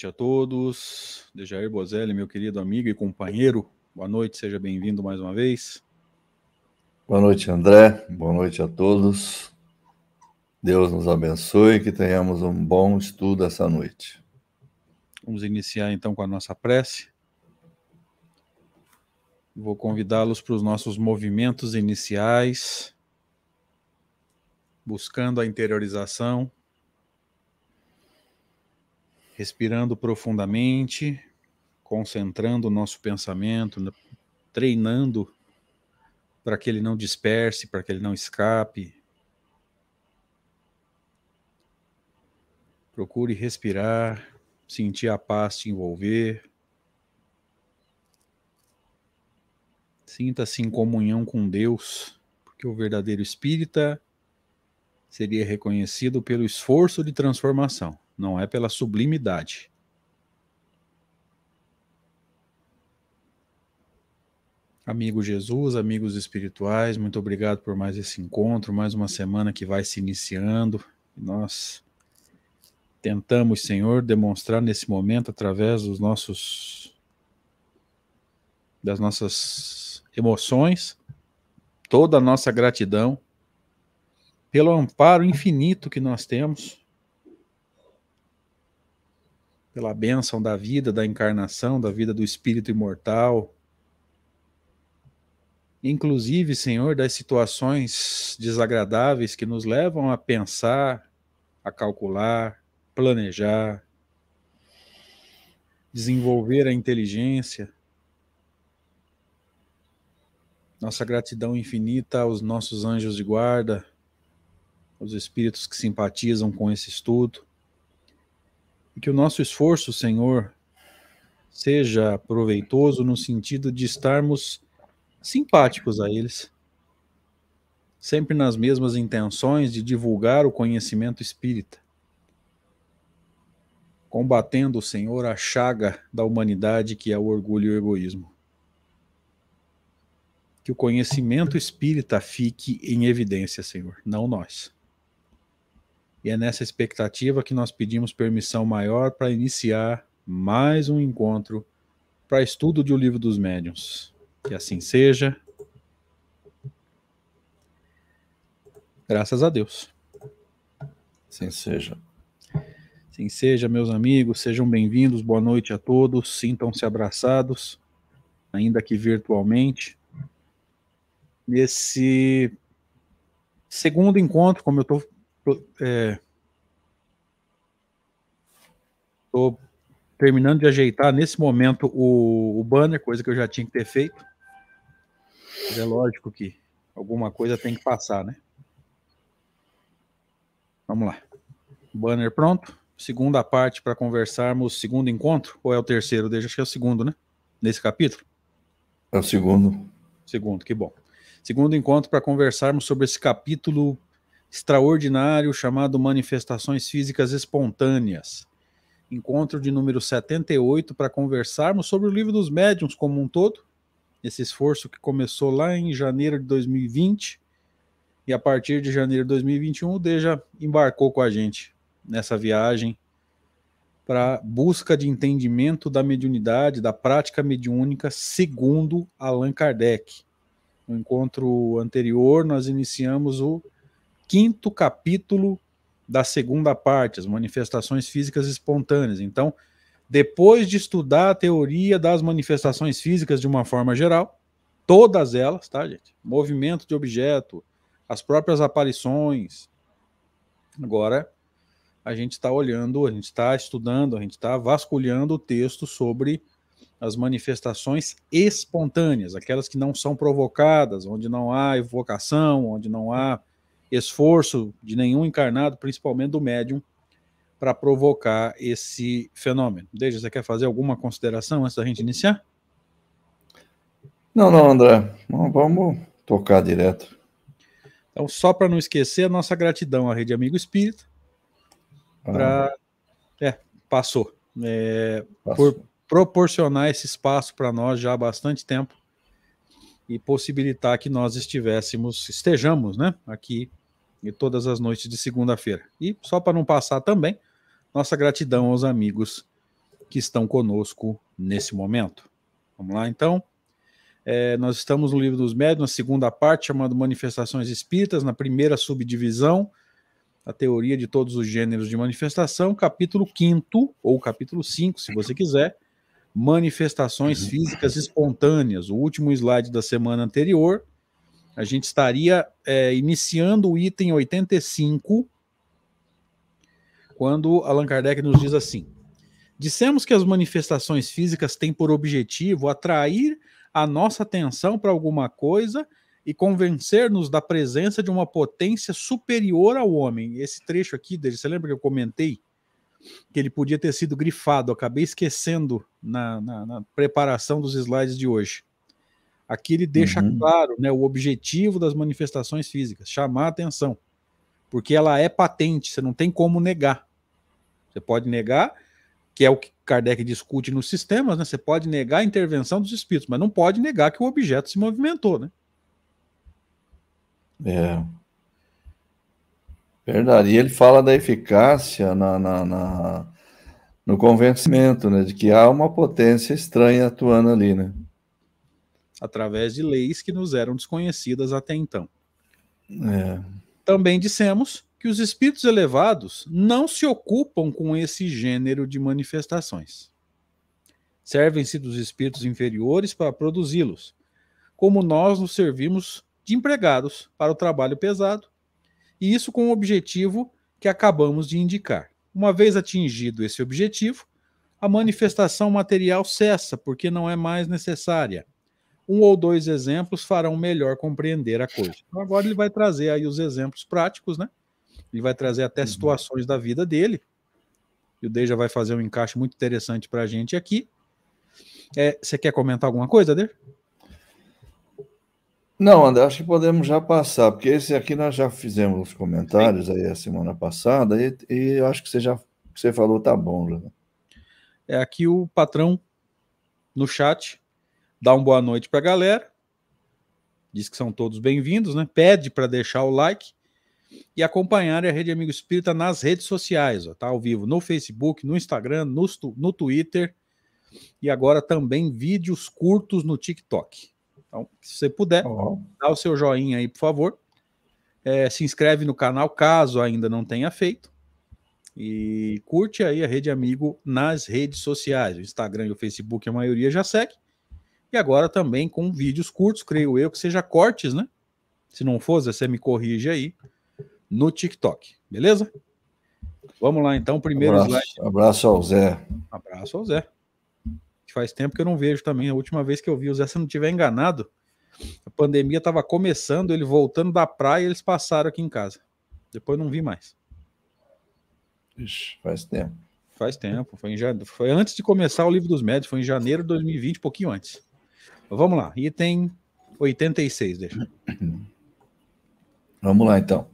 Boa noite a todos. Dejair Bozelli, meu querido amigo e companheiro. Boa noite, seja bem-vindo mais uma vez. Boa noite, André. Boa noite a todos. Deus nos abençoe e que tenhamos um bom estudo essa noite. Vamos iniciar então com a nossa prece. Vou convidá-los para os nossos movimentos iniciais, buscando a interiorização respirando profundamente, concentrando o nosso pensamento, né, treinando para que ele não disperse, para que ele não escape. Procure respirar, sentir a paz te envolver. Sinta-se em comunhão com Deus, porque o verdadeiro espírita seria reconhecido pelo esforço de transformação não é pela sublimidade. Amigo Jesus, amigos espirituais, muito obrigado por mais esse encontro, mais uma semana que vai se iniciando. Nós tentamos, Senhor, demonstrar nesse momento através dos nossos das nossas emoções, toda a nossa gratidão pelo amparo infinito que nós temos pela bênção da vida, da encarnação, da vida do espírito imortal. Inclusive, Senhor, das situações desagradáveis que nos levam a pensar, a calcular, planejar, desenvolver a inteligência. Nossa gratidão infinita aos nossos anjos de guarda, aos espíritos que simpatizam com esse estudo que o nosso esforço, Senhor, seja proveitoso no sentido de estarmos simpáticos a eles, sempre nas mesmas intenções de divulgar o conhecimento espírita, combatendo, Senhor, a chaga da humanidade que é o orgulho e o egoísmo. Que o conhecimento espírita fique em evidência, Senhor, não nós. E é nessa expectativa que nós pedimos permissão maior para iniciar mais um encontro para estudo de O Livro dos Médiuns. Que assim seja. Graças a Deus. Assim seja. Assim seja, meus amigos, sejam bem-vindos, boa noite a todos, sintam-se abraçados, ainda que virtualmente, nesse segundo encontro, como eu estou Estou é, terminando de ajeitar nesse momento o, o, banner, coisa que eu já tinha que ter feito. Mas é lógico que alguma coisa tem que passar, né? Vamos lá. Banner pronto. Segunda parte para conversarmos, segundo encontro, ou é o terceiro? Deixa acho que é o segundo, né? Nesse capítulo? É o segundo. Segundo, que bom. Segundo encontro para conversarmos sobre esse capítulo extraordinário chamado Manifestações Físicas Espontâneas. Encontro de número 78 para conversarmos sobre o livro dos médiuns como um todo. Esse esforço que começou lá em janeiro de 2020 e a partir de janeiro de 2021 o Deja embarcou com a gente nessa viagem para busca de entendimento da mediunidade, da prática mediúnica segundo Allan Kardec. No encontro anterior nós iniciamos o quinto capítulo da segunda parte, as manifestações físicas espontâneas. Então, depois de estudar a teoria das manifestações físicas de uma forma geral, todas elas, tá, gente? Movimento de objeto, as próprias aparições. Agora, a gente está olhando, a gente está estudando, a gente está vasculhando o texto sobre as manifestações espontâneas, aquelas que não são provocadas, onde não há evocação, onde não há esforço de nenhum encarnado, principalmente do médium, para provocar esse fenômeno. Desde você quer fazer alguma consideração antes da gente iniciar? Não, não, André. vamos tocar direto. Então, só para não esquecer, a nossa gratidão à Rede Amigo Espírita. Ah. É, passou. É, passou. Por proporcionar esse espaço para nós já há bastante tempo e possibilitar que nós estivéssemos, estejamos, né, aqui e todas as noites de segunda-feira. E só para não passar também, nossa gratidão aos amigos que estão conosco nesse momento. Vamos lá, então. É, nós estamos no livro dos médios, na segunda parte, chamada Manifestações Espíritas, na primeira subdivisão, a teoria de todos os gêneros de manifestação, capítulo 5, ou capítulo 5, se você quiser, manifestações físicas espontâneas. O último slide da semana anterior, a gente estaria é, iniciando o item 85, quando Allan Kardec nos diz assim: Dissemos que as manifestações físicas têm por objetivo atrair a nossa atenção para alguma coisa e convencer-nos da presença de uma potência superior ao homem. Esse trecho aqui dele, você lembra que eu comentei que ele podia ter sido grifado? acabei esquecendo na, na, na, preparação dos slides de hoje. Aqui ele deixa uhum. claro né, o objetivo das manifestações físicas, chamar a atenção, porque ela é patente, você não tem como negar. Você pode negar que é o que Kardec discute nos sistemas, né? Você pode negar a intervenção dos espíritos, mas não pode negar que o objeto se movimentou, né? É. Verdade. E ele fala da eficácia na, na, na, no convencimento, né? De que há uma potência estranha atuando ali, né? Através de leis que nos eram desconhecidas até então. É. Também dissemos que os espíritos elevados não se ocupam com esse gênero de manifestações. Servem-se dos espíritos inferiores para produzi-los, como nós nos servimos de empregados para o trabalho pesado, e isso com o objetivo que acabamos de indicar. Uma vez atingido esse objetivo, a manifestação material cessa, porque não é mais necessária. Um ou dois exemplos farão melhor compreender a coisa. Então, agora ele vai trazer aí os exemplos práticos, né? Ele vai trazer até uhum. situações da vida dele. E o Deja vai fazer um encaixe muito interessante para a gente aqui. É, você quer comentar alguma coisa, Ader? Não, André, acho que podemos já passar, porque esse aqui nós já fizemos os comentários aí a semana passada, e, e eu acho que você já que você falou tá bom. Já. É aqui o patrão no chat dá uma boa noite para a galera, diz que são todos bem-vindos, né? Pede para deixar o like e acompanhar a Rede Amigo Espírita nas redes sociais, ó, tá ao vivo no Facebook, no Instagram, no, no Twitter e agora também vídeos curtos no TikTok. Então, se você puder, oh. dá o seu joinha aí, por favor. É, se inscreve no canal, caso ainda não tenha feito. E curte aí a Rede Amigo nas redes sociais. O Instagram e o Facebook, a maioria já segue. E agora também com vídeos curtos, creio eu, que seja cortes, né? Se não for, você me corrige aí no TikTok, beleza? Vamos lá então, primeiro abraço, slide. Abraço ao Zé. Abraço ao Zé. Faz tempo que eu não vejo também. A última vez que eu vi o Zé, se não tiver enganado, a pandemia estava começando, ele voltando da praia, eles passaram aqui em casa. Depois não vi mais. Ixi, faz tempo. Faz tempo. Foi, em foi antes de começar o livro dos médios, foi em janeiro de 2020, pouquinho antes. Vamos lá, item 86, deixa. Vamos lá então.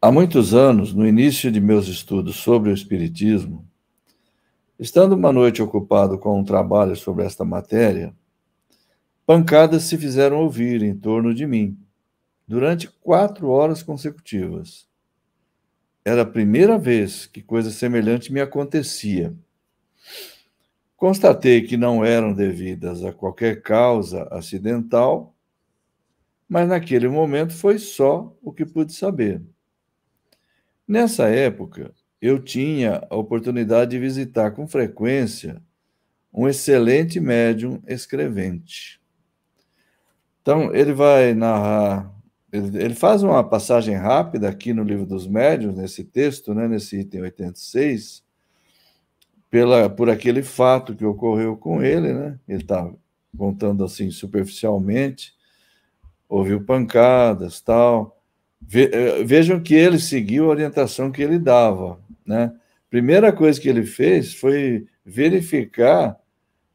Há muitos anos, no início de meus estudos sobre o Espiritismo, estando uma noite ocupado com um trabalho sobre esta matéria, pancadas se fizeram ouvir em torno de mim, durante quatro horas consecutivas. Era a primeira vez que coisa semelhante me acontecia. Constatei que não eram devidas a qualquer causa acidental, mas naquele momento foi só o que pude saber. Nessa época, eu tinha a oportunidade de visitar com frequência um excelente médium escrevente. Então, ele vai narrar, ele, ele, faz uma passagem rápida aqui no livro dos médiuns, nesse texto, né, nesse item 86, pela, por aquele fato que ocorreu com ele, né? Ele está contando assim superficialmente, ouviu pancadas, tal, eh, vejam que ele seguiu a orientação que ele dava, né? Primeira coisa que ele fez foi verificar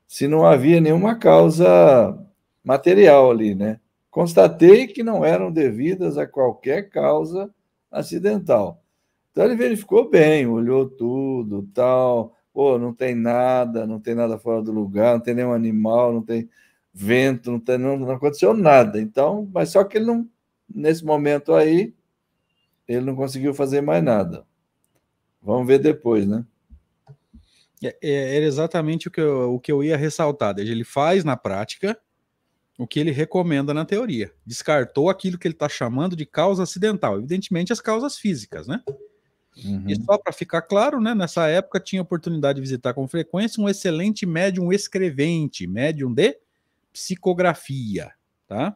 se não havia nenhuma causa material ali, né? Constatei que não eram devidas a qualquer causa acidental. Então ele verificou bem, olhou tudo, tal, pô, não tem nada, não tem nada fora do lugar, não tem nenhum animal, não tem vento, não, tem, não, não aconteceu nada. Então, mas só que ele não Nesse momento aí, ele não conseguiu fazer mais nada. Vamos ver depois, né? É, é, era exatamente o que, eu, o que eu ia ressaltar. Ele faz na prática o que ele recomenda na teoria. Descartou aquilo que ele está chamando de causa acidental, evidentemente as causas físicas, né? Uhum. E só para ficar claro, né, nessa época tinha oportunidade de visitar com frequência um excelente médium escrevente, médium de psicografia, tá?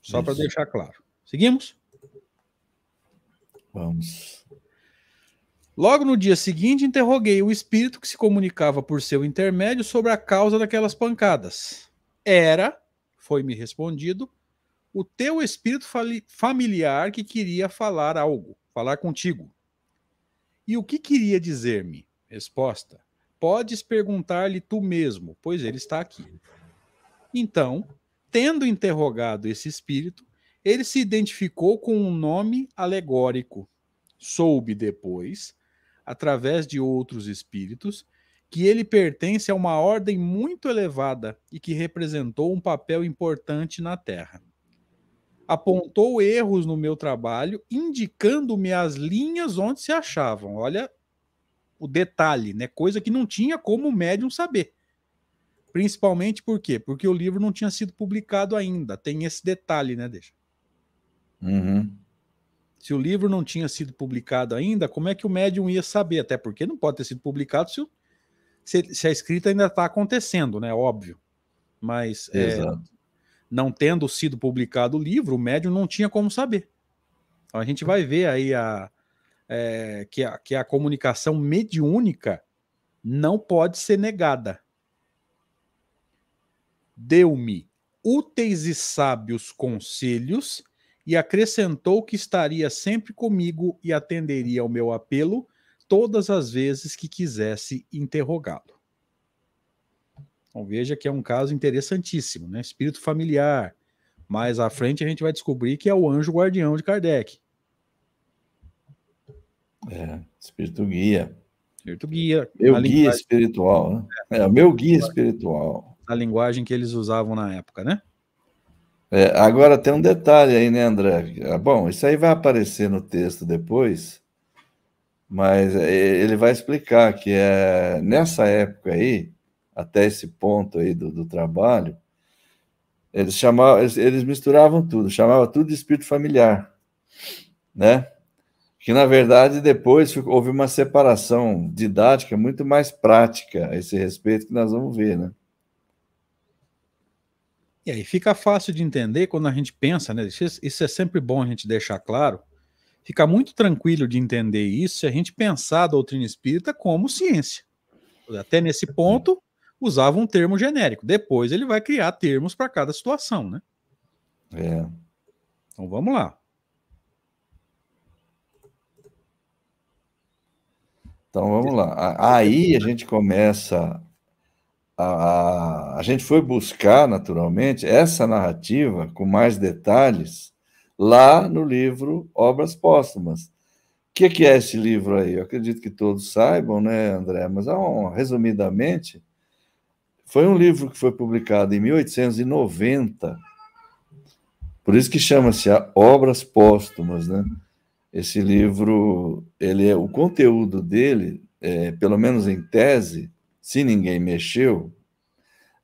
Só para deixar claro. Seguimos? Vamos. Logo no dia seguinte, interroguei o espírito que se comunicava por seu intermédio sobre a causa daquelas pancadas. Era, foi-me respondido, o teu espírito familiar que queria falar algo, falar contigo. E o que queria dizer-me? Resposta: Podes perguntar-lhe tu mesmo, pois ele está aqui. Então, tendo interrogado esse espírito, ele se identificou com um nome alegórico. Soube depois, através de outros espíritos, que ele pertence a uma ordem muito elevada e que representou um papel importante na Terra apontou erros no meu trabalho, indicando-me as linhas onde se achavam. Olha o detalhe, né? Coisa que não tinha como o médium saber. Principalmente por quê? Porque o livro não tinha sido publicado ainda. Tem esse detalhe, né, Deixa? Uhum. Se o livro não tinha sido publicado ainda, como é que o médium ia saber? Até porque não pode ter sido publicado se, se, se a escrita ainda está acontecendo, né? Óbvio. Mas é, não tendo sido publicado o livro, o médium não tinha como saber. Então a gente vai ver aí a, é, que, a, que a comunicação mediúnica não pode ser negada. Deu-me úteis e sábios conselhos e acrescentou que estaria sempre comigo e atenderia ao meu apelo todas as vezes que quisesse interrogá-lo. Então veja que é um caso interessantíssimo, né? Espírito familiar. Mais à frente a gente vai descobrir que é o anjo guardião de Kardec. É, espírito guia. Espírito guia. Meu guia linguagem... espiritual, né? É, meu guia espiritual. A linguagem que eles usavam na época, né? É, agora tem um detalhe aí, né, André? Ah, bom, isso aí vai aparecer no texto depois, mas é, ele vai explicar que é nessa época aí, até esse ponto aí do, do trabalho, eles chamavam, eles, eles misturavam tudo, chamavam tudo de espírito familiar, né? Que na verdade depois houve uma separação didática muito mais prática a esse respeito que nós vamos ver, né? E aí fica fácil de entender quando a gente pensa, né? Isso é sempre bom a gente deixar claro. Fica muito tranquilo de entender isso se a gente pensar a doutrina espírita como ciência. Até nesse ponto, usava um termo genérico. Depois ele vai criar termos para cada situação, né? É. Então vamos lá. Então vamos lá. Aí a gente começa. A, a, a gente foi buscar, naturalmente, essa narrativa com mais detalhes lá no livro Obras Póstumas. O que, que é esse livro aí? Eu acredito que todos saibam, né, André? Mas, resumidamente, foi um livro que foi publicado em 1890, por isso que chama-se Obras Póstumas, né? Esse livro, ele é o conteúdo dele, é, pelo menos em tese, se ninguém mexeu,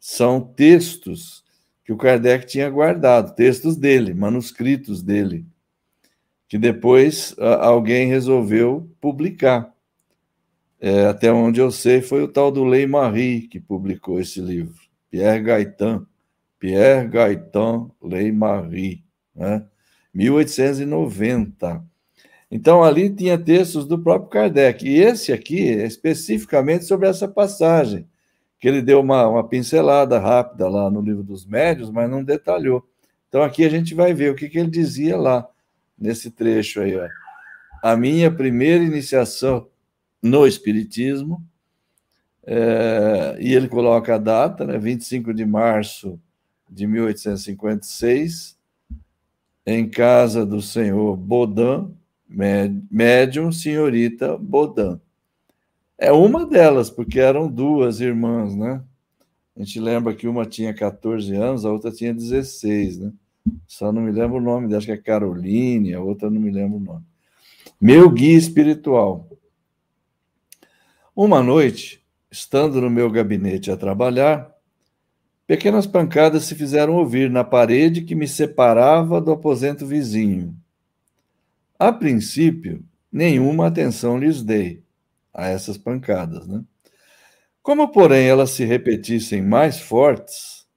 são textos que o Kardec tinha guardado, textos dele, manuscritos dele, que depois alguém resolveu publicar. É, até onde eu sei, foi o tal do Lei Marie que publicou esse livro, Pierre Gaitan, Pierre Gaitan Lei Marie, né? 1890. Então, ali tinha textos do próprio Kardec, e esse aqui é especificamente sobre essa passagem, que ele deu uma, uma pincelada rápida lá no livro dos médios, mas não detalhou. Então, aqui a gente vai ver o que, que ele dizia lá, nesse trecho aí. Ó. A minha primeira iniciação no Espiritismo, é, e ele coloca a data, né, 25 de março de 1856, em casa do senhor Baudin, médium senhorita Baudin. É uma delas, porque eram duas irmãs, né? A gente lembra que uma tinha 14 anos, a outra tinha 16, né? Só não me lembro o nome, acho que é Caroline, a outra não me lembro o nome. Meu guia espiritual. Uma noite, estando no meu gabinete a trabalhar, pequenas pancadas se fizeram ouvir na parede que me separava do aposento vizinho. A princípio, nenhuma atenção lhes dei a essas pancadas, né? Como, porém, elas se repetissem mais fortes,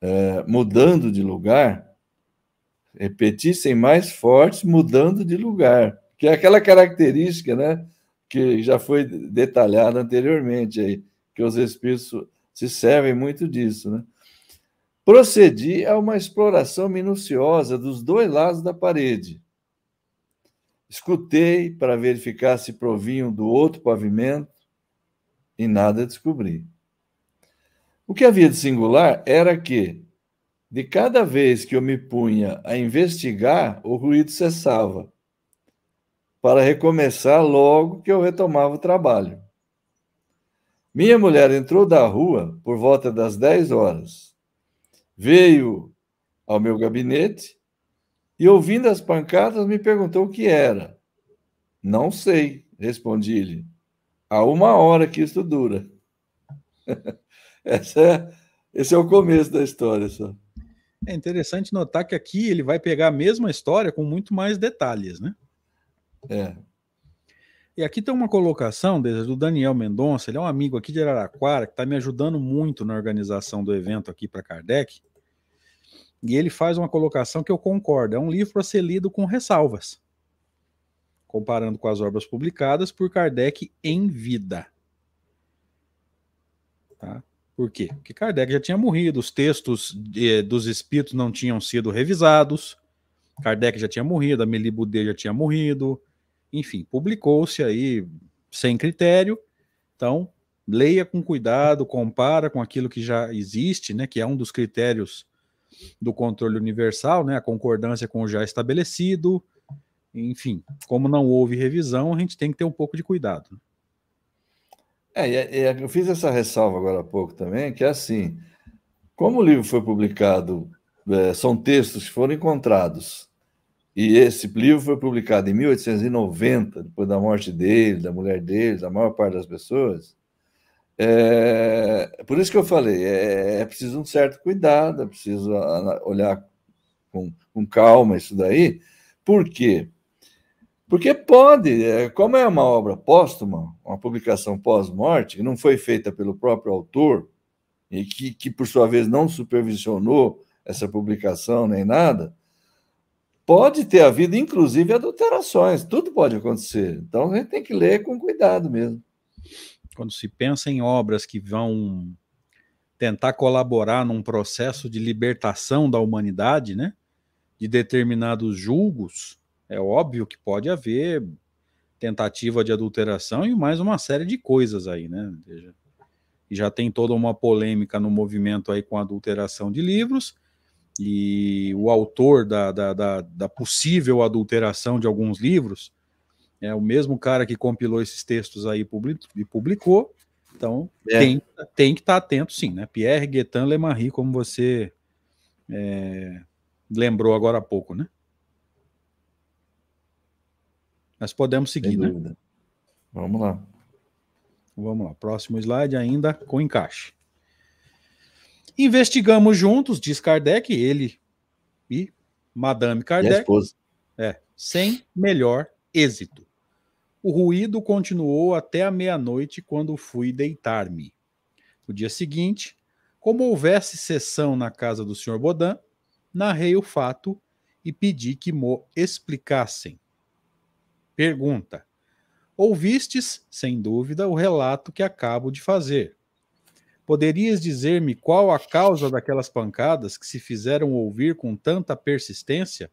é, mudando de lugar, repetissem mais fortes, mudando de lugar, que é aquela característica, né, que já foi detalhada anteriormente aí, que os espíritos se servem muito disso, né? Procedi a uma exploração minuciosa dos dois lados da parede, Escutei para verificar se provinham do outro pavimento e nada descobri. O que havia de singular era que, de cada vez que eu me punha a investigar, o ruído cessava, para recomeçar logo que eu retomava o trabalho. Minha mulher entrou da rua por volta das 10 horas. Veio ao meu gabinete e, ouvindo as pancadas, me perguntou o que era. Não sei, respondi-lhe. Há uma hora que isso dura. Essa é, esse é o começo da história só. É interessante notar que aqui ele vai pegar a mesma história com muito mais detalhes, né? É. E aqui tem uma colocação do Daniel Mendonça, ele é um amigo aqui de Araraquara, que está me ajudando muito na organização do evento aqui para Kardec. E ele faz uma colocação que eu concordo. É um livro para ser lido com ressalvas, comparando com as obras publicadas por Kardec em vida. Tá? Por quê? Porque Kardec já tinha morrido, os textos de, dos espíritos não tinham sido revisados, Kardec já tinha morrido, a Boudet já tinha morrido, enfim, publicou-se aí sem critério. Então, leia com cuidado, compara com aquilo que já existe, né, que é um dos critérios do controle universal, né, a concordância com o já estabelecido, enfim, como não houve revisão, a gente tem que ter um pouco de cuidado. É, eu fiz essa ressalva agora há pouco também, que é assim, como o livro foi publicado, é, são textos que foram encontrados, e esse livro foi publicado em 1890, depois da morte dele, da mulher dele, da maior parte das pessoas, é, por isso que eu falei, é, é, preciso um certo cuidado, é preciso olhar com, com calma isso daí. Por quê? Porque pode, é, como é uma obra póstuma, uma publicação pós-morte, que não foi feita pelo próprio autor, e que, que, por sua vez, não supervisionou essa publicação nem nada, pode ter havido, inclusive, adulterações, tudo pode acontecer. Então, a gente tem que ler com cuidado mesmo quando se pensa em obras que vão tentar colaborar num processo de libertação da humanidade, né, de determinados julgos, é óbvio que pode haver tentativa de adulteração e mais uma série de coisas aí, né? E já tem toda uma polêmica no movimento aí com a adulteração de livros, e o autor da, da, da, da possível adulteração de alguns livros é o mesmo cara que compilou esses textos aí e publicou. Então, é. tem, tem que estar tá atento, sim, né? Pierre Guetin Lemarie, como você é, lembrou agora há pouco, né? Mas podemos seguir, né? Vamos lá. Vamos lá. Próximo slide ainda com encaixe. Investigamos juntos, diz Kardec, ele e Madame Kardec. É, sem melhor êxito. O ruído continuou até a meia-noite, quando fui deitar-me. No dia seguinte, como houvesse sessão na casa do Sr. Baudin, narrei o fato e pedi que mo explicassem. Pergunta: Ouvistes, sem dúvida, o relato que acabo de fazer. Poderias dizer-me qual a causa daquelas pancadas que se fizeram ouvir com tanta persistência?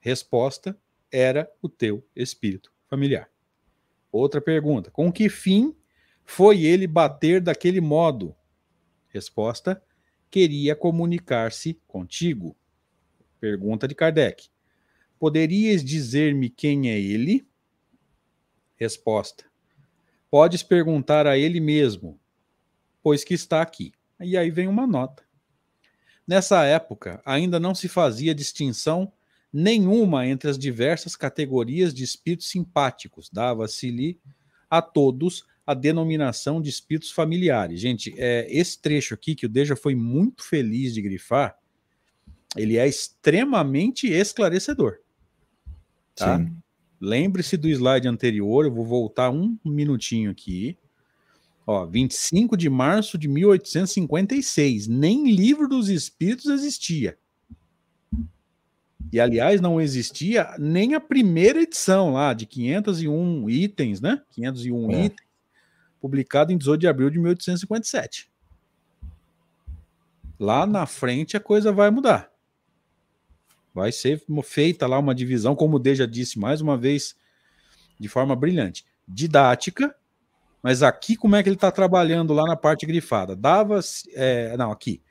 Resposta: era o teu espírito familiar. Outra pergunta: com que fim foi ele bater daquele modo? Resposta: queria comunicar-se contigo. Pergunta de Kardec: Poderias dizer-me quem é ele? Resposta: Podes perguntar a ele mesmo, pois que está aqui. E aí vem uma nota. Nessa época, ainda não se fazia distinção nenhuma entre as diversas categorias de espíritos simpáticos, dava-se-lhe a todos a denominação de espíritos familiares. Gente, é, esse trecho aqui que o Deja foi muito feliz de grifar, ele é extremamente esclarecedor. Tá? Lembre-se do slide anterior, eu vou voltar um minutinho aqui. Ó, 25 de março de 1856, nem livro dos espíritos existia. E aliás, não existia nem a primeira edição lá de 501 itens, né? 501 é. itens publicado em 18 de abril de 1857. Lá na frente a coisa vai mudar. Vai ser feita lá uma divisão, como o D já disse mais uma vez, de forma brilhante. Didática, mas aqui como é que ele está trabalhando lá na parte grifada? Dava. É, não, aqui.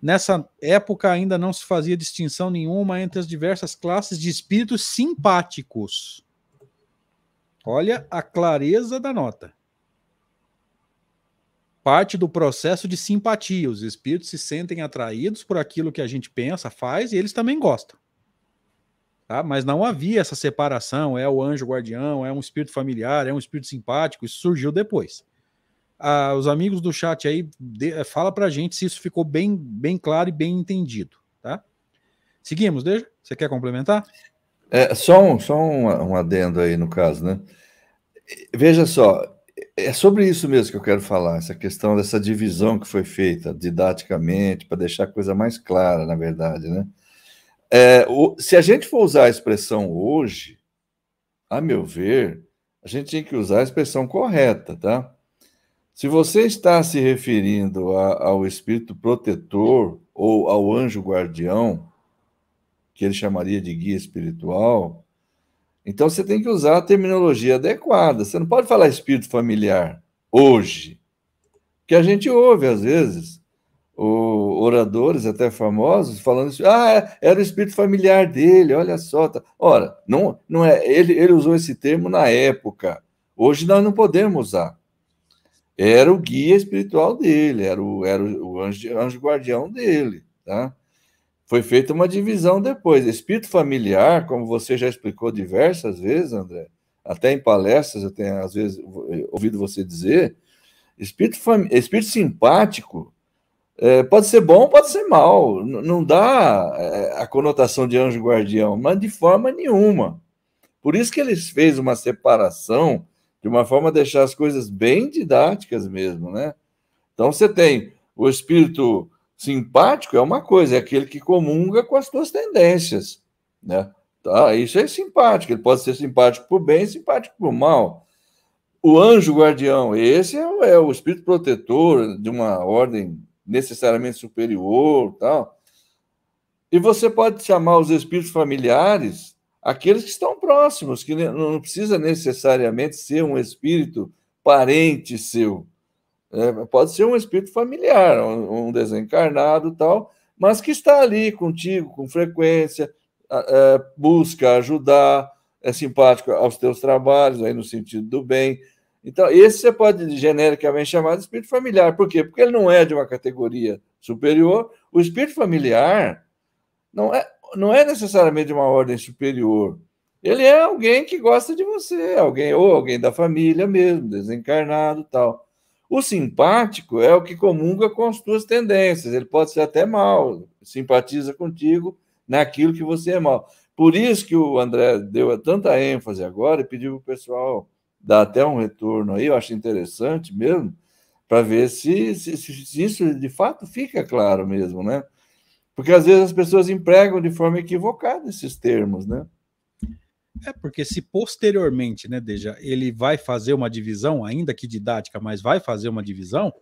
Nessa época ainda não se fazia distinção nenhuma entre as diversas classes de espíritos simpáticos. Olha a clareza da nota parte do processo de simpatia. Os espíritos se sentem atraídos por aquilo que a gente pensa, faz, e eles também gostam. Tá? Mas não havia essa separação, é o anjo guardião, é um espírito familiar, é um espírito simpático, isso surgiu depois. Ah, os amigos do chat aí, de, eh, fala pra gente se isso ficou bem, bem claro e bem entendido, tá? Seguimos, Deja? Você quer complementar? É, só um, só um, um adendo aí no caso, né? Veja só, é sobre isso mesmo que eu quero falar, essa questão dessa divisão que foi feita didaticamente, para deixar a coisa mais clara, na verdade, né? É, o, se a gente for usar a expressão hoje, a meu ver, a gente tem que usar a expressão correta, tá? Se você está se referindo a, ao espírito protetor ou ao anjo guardião, que ele chamaria de guia espiritual, então você tem que usar a terminologia adequada. Você não pode falar espírito familiar hoje, que a gente ouve às vezes o, oradores até famosos falando isso. Ah, é, era o espírito familiar dele. Olha só. Tá. Ora, não, não é. Ele, ele usou esse termo na época. Hoje nós não podemos usar. Era o guia espiritual dele, era o, era o anjo, anjo guardião dele, tá? foi feita uma divisão depois. Espírito familiar, como você já explicou diversas vezes, André, até em palestras eu tenho às vezes ouvido você dizer, espírito, fam... espírito simpático é, pode ser bom, pode ser mal, não dá é, a conotação de anjo guardião, mas de forma nenhuma. Por isso que eles fez uma separação de uma forma a deixar as coisas bem didáticas mesmo, né? Então você tem o espírito Simpático é uma coisa, é aquele que comunga com as tuas tendências, né? Tá, isso é simpático, ele pode ser simpático por bem, simpático por mal. O anjo guardião, esse é, é o espírito protetor de uma ordem necessariamente superior, tal. E você pode chamar os espíritos familiares aqueles que estão próximos, que não precisa necessariamente ser um espírito parente seu. É, pode ser um espírito familiar, um, um desencarnado tal, mas que está ali contigo com frequência, é, busca ajudar, é simpático aos teus trabalhos, aí no sentido do bem. Então, esse você pode genericamente chamar de espírito familiar. Por quê? Porque ele não é de uma categoria superior. O espírito familiar não é, não é necessariamente de uma ordem superior. Ele é alguém que gosta de você, alguém ou alguém da família mesmo, desencarnado tal. O simpático é o que comunga com as tuas tendências. Ele pode ser até mal, simpatiza contigo naquilo que você é mal. Por isso que o André deu tanta ênfase agora e pediu para o pessoal dar até um retorno aí, eu acho interessante mesmo, para ver se, se, se, isso de fato fica claro mesmo, né? Porque às vezes as pessoas empregam de forma equivocada esses termos, né? É porque se posteriormente, né, Deja, ele vai fazer uma divisão, ainda que didática, mas vai fazer uma divisão,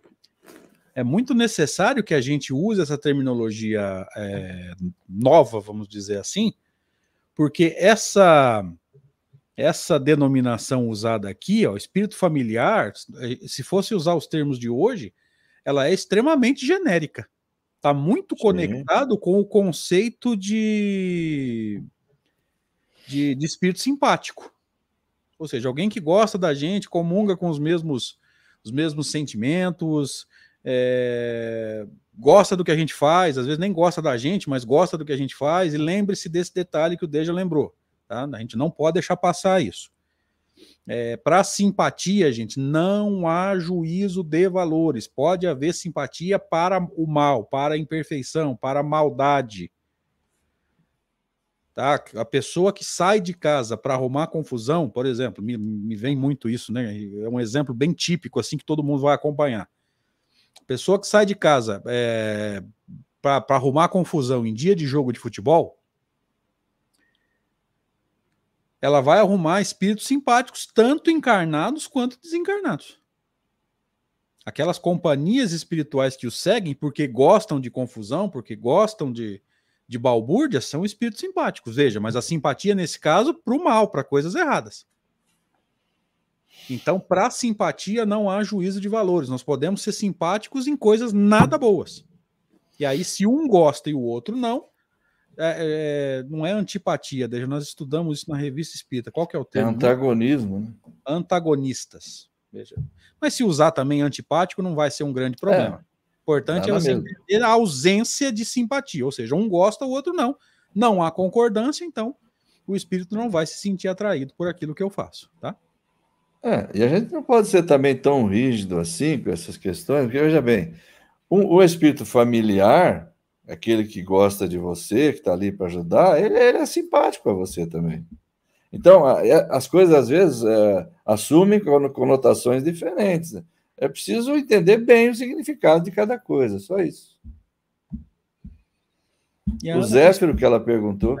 é muito necessário que a gente use essa terminologia é, nova, vamos dizer assim, porque essa essa denominação usada aqui, ó, espírito familiar, se fosse usar os termos de hoje, ela é extremamente genérica. Está muito Sim. conectado com o conceito de de, de espírito simpático. Ou seja, alguém que gosta da gente, comunga com os mesmos, os mesmos sentimentos, é, gosta do que a gente faz, às vezes nem gosta da gente, mas gosta do que a gente faz, e lembre-se desse detalhe que o Deja lembrou. Tá? A gente não pode deixar passar isso. É, para simpatia, gente, não há juízo de valores. Pode haver simpatia para o mal, para a imperfeição, para a maldade. Tá? A pessoa que sai de casa para arrumar confusão, por exemplo, me, me, vem muito isso, né? É um exemplo bem típico, assim, que todo mundo vai acompanhar. A pessoa que sai de casa é, para arrumar confusão em dia de jogo de futebol, ela vai arrumar espíritos simpáticos, tanto encarnados quanto desencarnados. Aquelas companhias espirituais que o seguem porque gostam de confusão, porque gostam de, de balbúrdia, são espíritos simpáticos. Veja, mas a simpatia, nesse caso, para o mal, para coisas erradas. Então, para simpatia, não há juízo de valores. Nós podemos ser simpáticos em coisas nada boas. E aí, se um gosta e o outro não, é, é, não é antipatia, desde nós estudamos isso na revista Espírita. Qual que é o termo? É antagonismo. Né? Antagonistas. Veja. Mas se usar também antipático, não vai ser um grande problema. É. Importante é você entender a ausência de simpatia, ou seja, um gosta, o outro não. Não há concordância, então o espírito não vai se sentir atraído por aquilo que eu faço, tá? É, e a gente não pode ser também tão rígido assim com essas questões, porque veja bem, um, o espírito familiar aquele que gosta de você, que está ali para ajudar, ele, ele, é simpático a você também. Então, é, as coisas às vezes é, assumem conotações diferentes. Né? É preciso entender bem o significado de cada coisa, só isso. o Zéfiro que ela perguntou.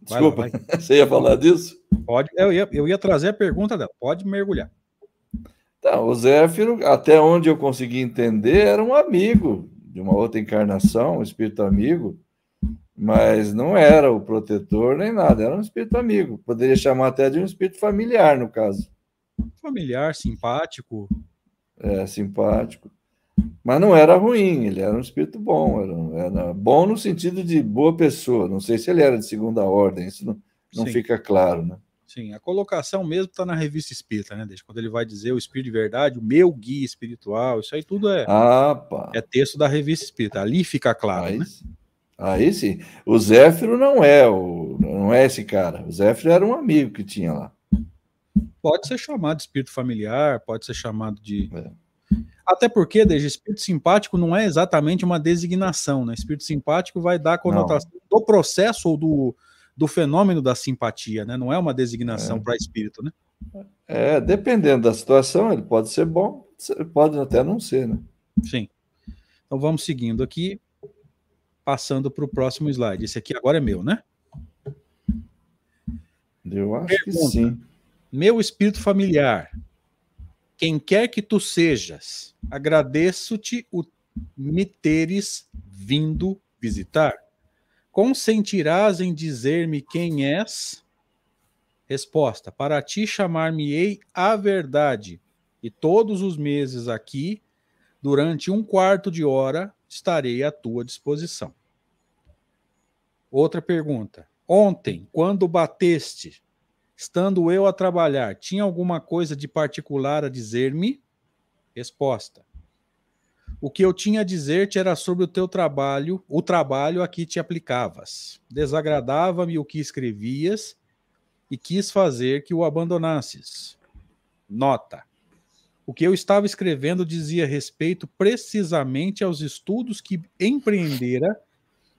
Desculpa, lá, você ia falar disso? Pode, eu ia, eu ia trazer a pergunta dela, pode mergulhar. Então, o Zéfiro, até onde eu consegui entender, era um amigo de uma outra encarnação, um espírito amigo, mas não era o protetor nem nada, era um espírito amigo. Poderia chamar até de um espírito familiar, no caso. Familiar, simpático. É, simpático. Mas não era ruim, ele era um espírito bom, era, era bom no sentido de boa pessoa. Não sei se ele era de segunda ordem, isso não, não fica claro, né? Sim, a colocação mesmo está na revista espírita, né? Desde quando ele vai dizer o espírito de verdade, o meu guia espiritual, isso aí tudo é, ah, é texto da revista espírita. Ali fica claro, aí, né? Aí sim. O Zéfiro não é o, não é esse cara. O Zéfiro era um amigo que tinha lá. Pode ser chamado de espírito familiar, pode ser chamado de. É. Até porque, desde espírito simpático não é exatamente uma designação, né? Espírito simpático vai dar conotação não. do processo ou do, do fenômeno da simpatia, né? Não é uma designação é. para espírito, né? É, dependendo da situação, ele pode ser bom, pode até não ser, né? Sim. Então vamos seguindo aqui, passando para o próximo slide. Esse aqui agora é meu, né? Eu acho Pergunta. que sim. Meu espírito familiar, quem quer que tu sejas, agradeço-te o me teres vindo visitar. Consentirás em dizer-me quem és? Resposta: Para ti chamar-me-ei a verdade, e todos os meses aqui, durante um quarto de hora, estarei à tua disposição. Outra pergunta. Ontem, quando bateste, estando eu a trabalhar, tinha alguma coisa de particular a dizer-me? Resposta: o que eu tinha a dizer-te era sobre o teu trabalho, o trabalho a que te aplicavas. Desagradava-me o que escrevias e quis fazer que o abandonasses. Nota. O que eu estava escrevendo dizia respeito precisamente aos estudos que empreendera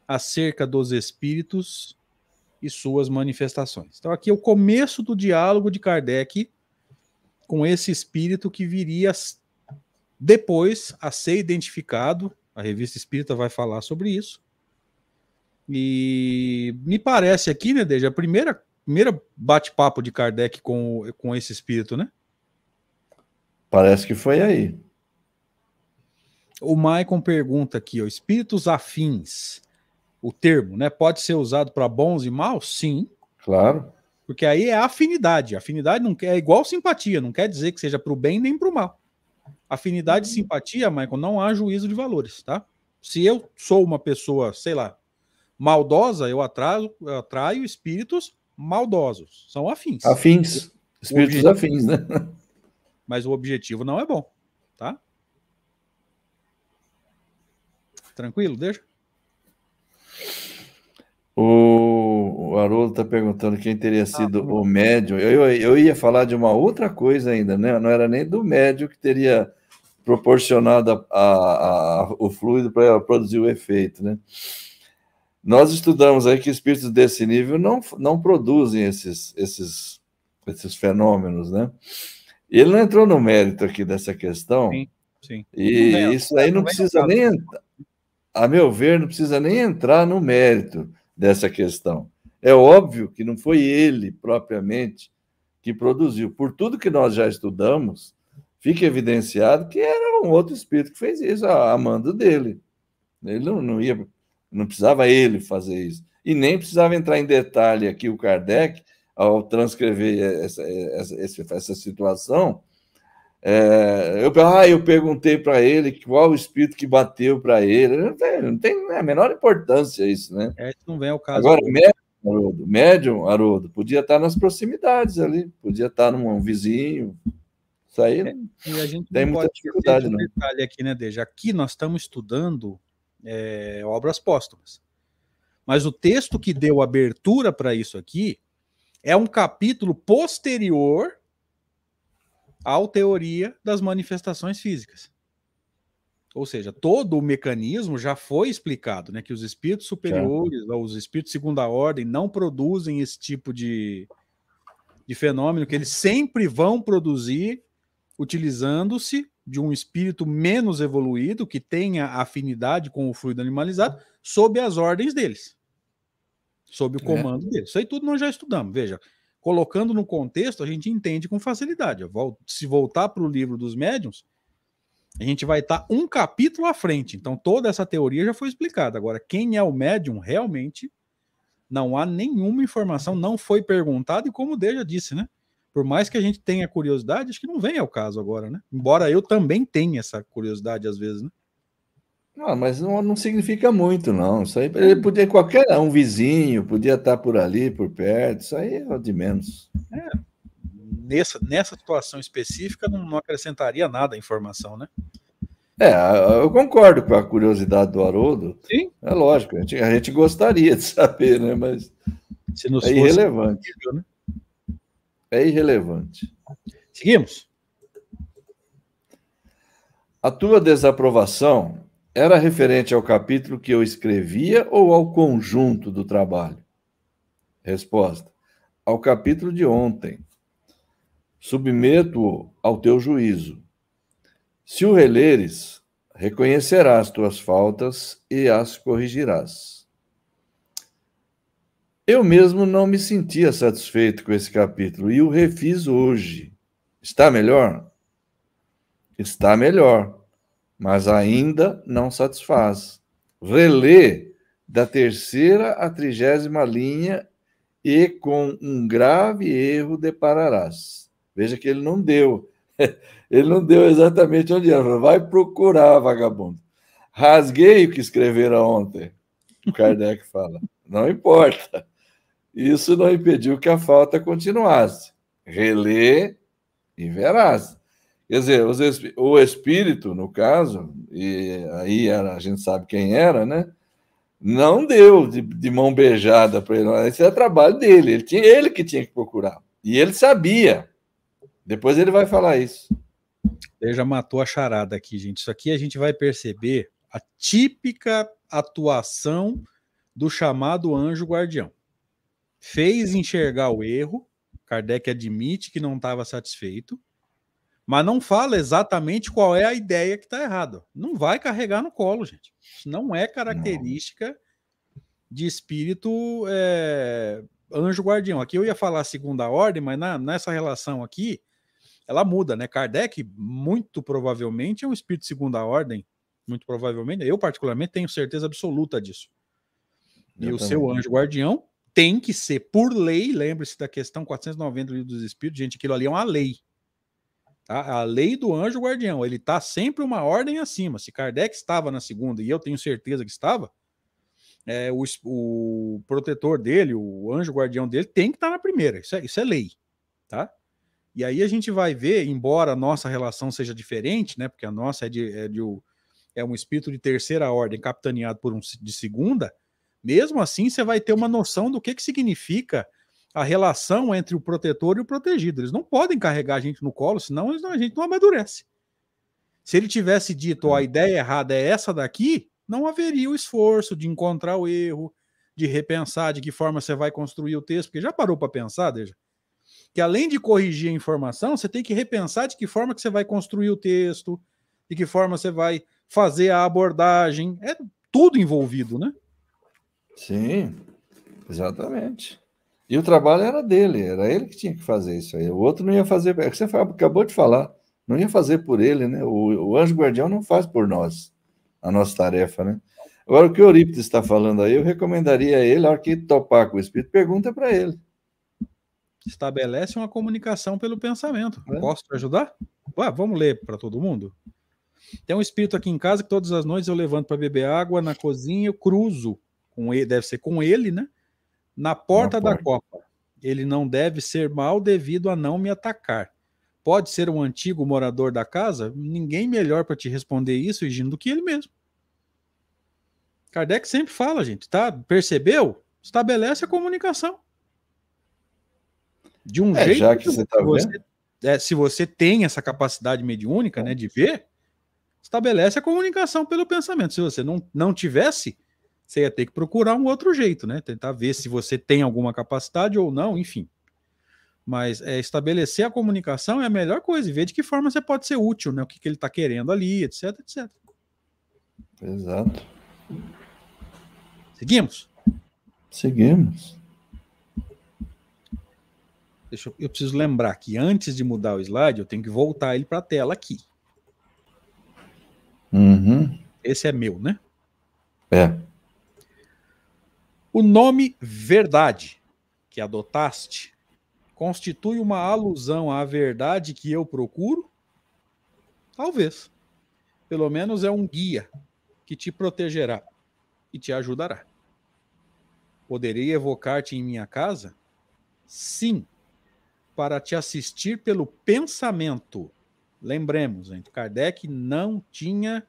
acerca dos espíritos e suas manifestações. Então, aqui é o começo do diálogo de Kardec com esse espírito que viria depois a ser identificado, a revista Espírita vai falar sobre isso. E me parece aqui, né, desde a primeira, primeira bate-papo de Kardec com, com esse espírito, né? Parece que foi aí. O Maicon pergunta aqui, ó, espíritos afins, o termo, né, pode ser usado para bons e maus? Sim. Claro. Porque aí é afinidade. Afinidade não quer, é igual simpatia, não quer dizer que seja para o bem nem para o mal. Afinidade e uhum. simpatia, Michael, não há juízo de valores, tá? Se eu sou uma pessoa, sei lá, maldosa, eu atraio, eu atraio espíritos maldosos. São afins. Afins. Espíritos afins, né? Mas o objetivo não é bom, tá? Tranquilo, deixa? O o Haroldo está perguntando quem teria ah, sido ah, o médium. Eu, eu ia falar de uma outra coisa ainda, né? Não era nem do médium que teria proporcionado a, a, a, o fluido para produzir o efeito, né? Nós estudamos aí que espíritos desse nível não, não produzem esses, esses, esses fenômenos, né? Ele não entrou no mérito aqui dessa questão. Sim, sim. E não isso aí não, não precisa nem a meu ver, não precisa nem entrar no mérito dessa questão. É óbvio que não foi ele propriamente que produziu. Por tudo que nós já estudamos, fica evidenciado que era um outro espírito que fez isso, a mando dele. Ele não, não ia, não precisava ele fazer isso. E nem precisava entrar em detalhe aqui o Kardec, ao transcrever essa, essa, essa situação, é, eu, ah, eu perguntei para ele qual o espírito que bateu para ele. Não tem, não tem a menor importância isso, né? É, não vem ao caso. Agora, médium, Haroldo, médium, Haroldo, podia estar nas proximidades ali, podia estar num vizinho. Isso aí é, e a gente tem muita dificuldade, não. detalhe aqui, né, Deja? Aqui nós estamos estudando é, obras póstumas. Mas o texto que deu abertura para isso aqui é um capítulo posterior à teoria das manifestações físicas. Ou seja, todo o mecanismo já foi explicado, né? Que os espíritos superiores, ou os espíritos de segunda ordem, não produzem esse tipo de, de fenômeno, que eles sempre vão produzir utilizando-se de um espírito menos evoluído, que tenha afinidade com o fluido animalizado, sob as ordens deles sob o é. comando é. dele. Isso aí tudo nós já estudamos. Veja, colocando no contexto, a gente entende com facilidade. Se voltar para o livro dos médiums, a gente vai estar um capítulo à frente. Então, toda essa teoria já foi explicada. Agora, quem é o médium realmente não há nenhuma informação, não foi perguntado, e como o Deja disse, né? Por mais que a gente tenha curiosidade, acho que não vem ao caso agora, né? Embora eu também tenha essa curiosidade às vezes, né? Não, mas não, não significa muito, não. Isso aí ele podia qualquer um vizinho, podia estar por ali, por perto, isso aí é de menos. É, nessa, nessa situação específica não, não acrescentaria nada a informação, né? É, eu concordo com a curiosidade do Haroldo. Sim. É lógico, a gente, a gente gostaria de saber, né? Mas é irrelevante. Possível, né? É irrelevante. Seguimos. A tua desaprovação era referente ao capítulo que eu escrevia ou ao conjunto do trabalho? Resposta: ao capítulo de ontem. Submeto-o ao teu juízo. Se o releres, reconhecerás tuas faltas e as corrigirás. Eu mesmo não me sentia satisfeito com esse capítulo e o refiz hoje. Está melhor? Está melhor mas ainda não satisfaz. Relê da terceira à trigésima linha e com um grave erro depararás. Veja que ele não deu. Ele não deu exatamente onde era. Vai procurar, vagabundo. Rasguei o que escreveram ontem. O Kardec fala. Não importa. Isso não impediu que a falta continuasse. Relê e verás. Quer dizer, o espírito, no caso, e aí a gente sabe quem era, né? Não deu de, de mão beijada para ele. Esse é trabalho dele. Ele, tinha, ele que tinha que procurar. E ele sabia. Depois ele vai falar isso. Ele já matou a charada aqui, gente. Isso aqui a gente vai perceber a típica atuação do chamado anjo guardião. Fez enxergar o erro, Kardec admite que não estava satisfeito, mas não fala exatamente qual é a ideia que está errada. Não vai carregar no colo, gente. Isso não é característica não. de espírito é, anjo guardião. Aqui eu ia falar segunda ordem, mas na, nessa relação aqui, ela muda, né? Kardec, muito provavelmente, é um espírito de segunda ordem. Muito provavelmente. Eu, particularmente, tenho certeza absoluta disso. E eu o também. seu anjo guardião tem que ser, por lei, lembre-se da questão 490 do livro dos Espíritos, gente, aquilo ali é uma lei. Tá? A lei do anjo guardião, ele está sempre uma ordem acima. Se Kardec estava na segunda, e eu tenho certeza que estava, é, o, o, protetor dele, o anjo guardião dele, tem que estar tá na primeira. Isso é, isso é lei. Tá? E aí a gente vai ver, embora a nossa relação seja diferente, né? Porque a nossa é de, é de é um espírito de terceira ordem capitaneado por um de segunda, Mesmo assim, você vai ter uma noção do que, que significa a relação entre o protetor e o protegido. Eles não podem carregar a gente no colo, senão a gente não amadurece. Se ele tivesse dito, a é. ideia errada é essa daqui, não haveria o esforço de encontrar o erro, de repensar de que forma você vai construir o texto, porque já parou para pensar, Deja? Que além de corrigir a informação, você tem que repensar de que forma que você vai construir o texto, de que forma você vai fazer a abordagem, é tudo envolvido, né? Sim, exatamente. E o trabalho era dele, era ele que tinha que fazer isso aí. O outro não ia fazer. É você acabou de falar, não ia fazer por ele, né? O, o anjo guardião não faz por nós a nossa tarefa, né? Agora, o que o Eurípides está falando aí, eu recomendaria a ele, a hora que topar com o Espírito, pergunta para ele. Estabelece uma comunicação pelo pensamento. É. Posso te ajudar? Ué, vamos ler para todo mundo? Tem um espírito aqui em casa que todas as noites eu levanto para beber água na cozinha, eu cruzo com ele, deve ser com ele, né? Na porta, na porta da copa. Ele não deve ser mal devido a não me atacar. Pode ser um antigo morador da casa? Ninguém melhor para te responder isso, Egino, do que ele mesmo. Kardec sempre fala, gente, tá? Percebeu? Estabelece a comunicação. De um é, jeito já que você tá você, vendo. É, se você tem essa capacidade mediúnica, né, de ver, estabelece a comunicação pelo pensamento. Se você não, não tivesse, você ia ter que procurar um outro jeito, né? Tentar ver se você tem alguma capacidade ou não, enfim. Mas é, estabelecer a comunicação é a melhor coisa, e ver de que forma você pode ser útil, né? O que, que ele está querendo ali, etc, etc. Exato. Seguimos? Seguimos. Deixa eu, eu preciso lembrar que antes de mudar o slide, eu tenho que voltar ele para a tela aqui. Uhum. Esse é meu, né? É. O nome verdade que adotaste constitui uma alusão à verdade que eu procuro? Talvez. Pelo menos é um guia que te protegerá e te ajudará. Poderei evocar-te em minha casa? Sim, para te assistir pelo pensamento. Lembremos, gente, Kardec não tinha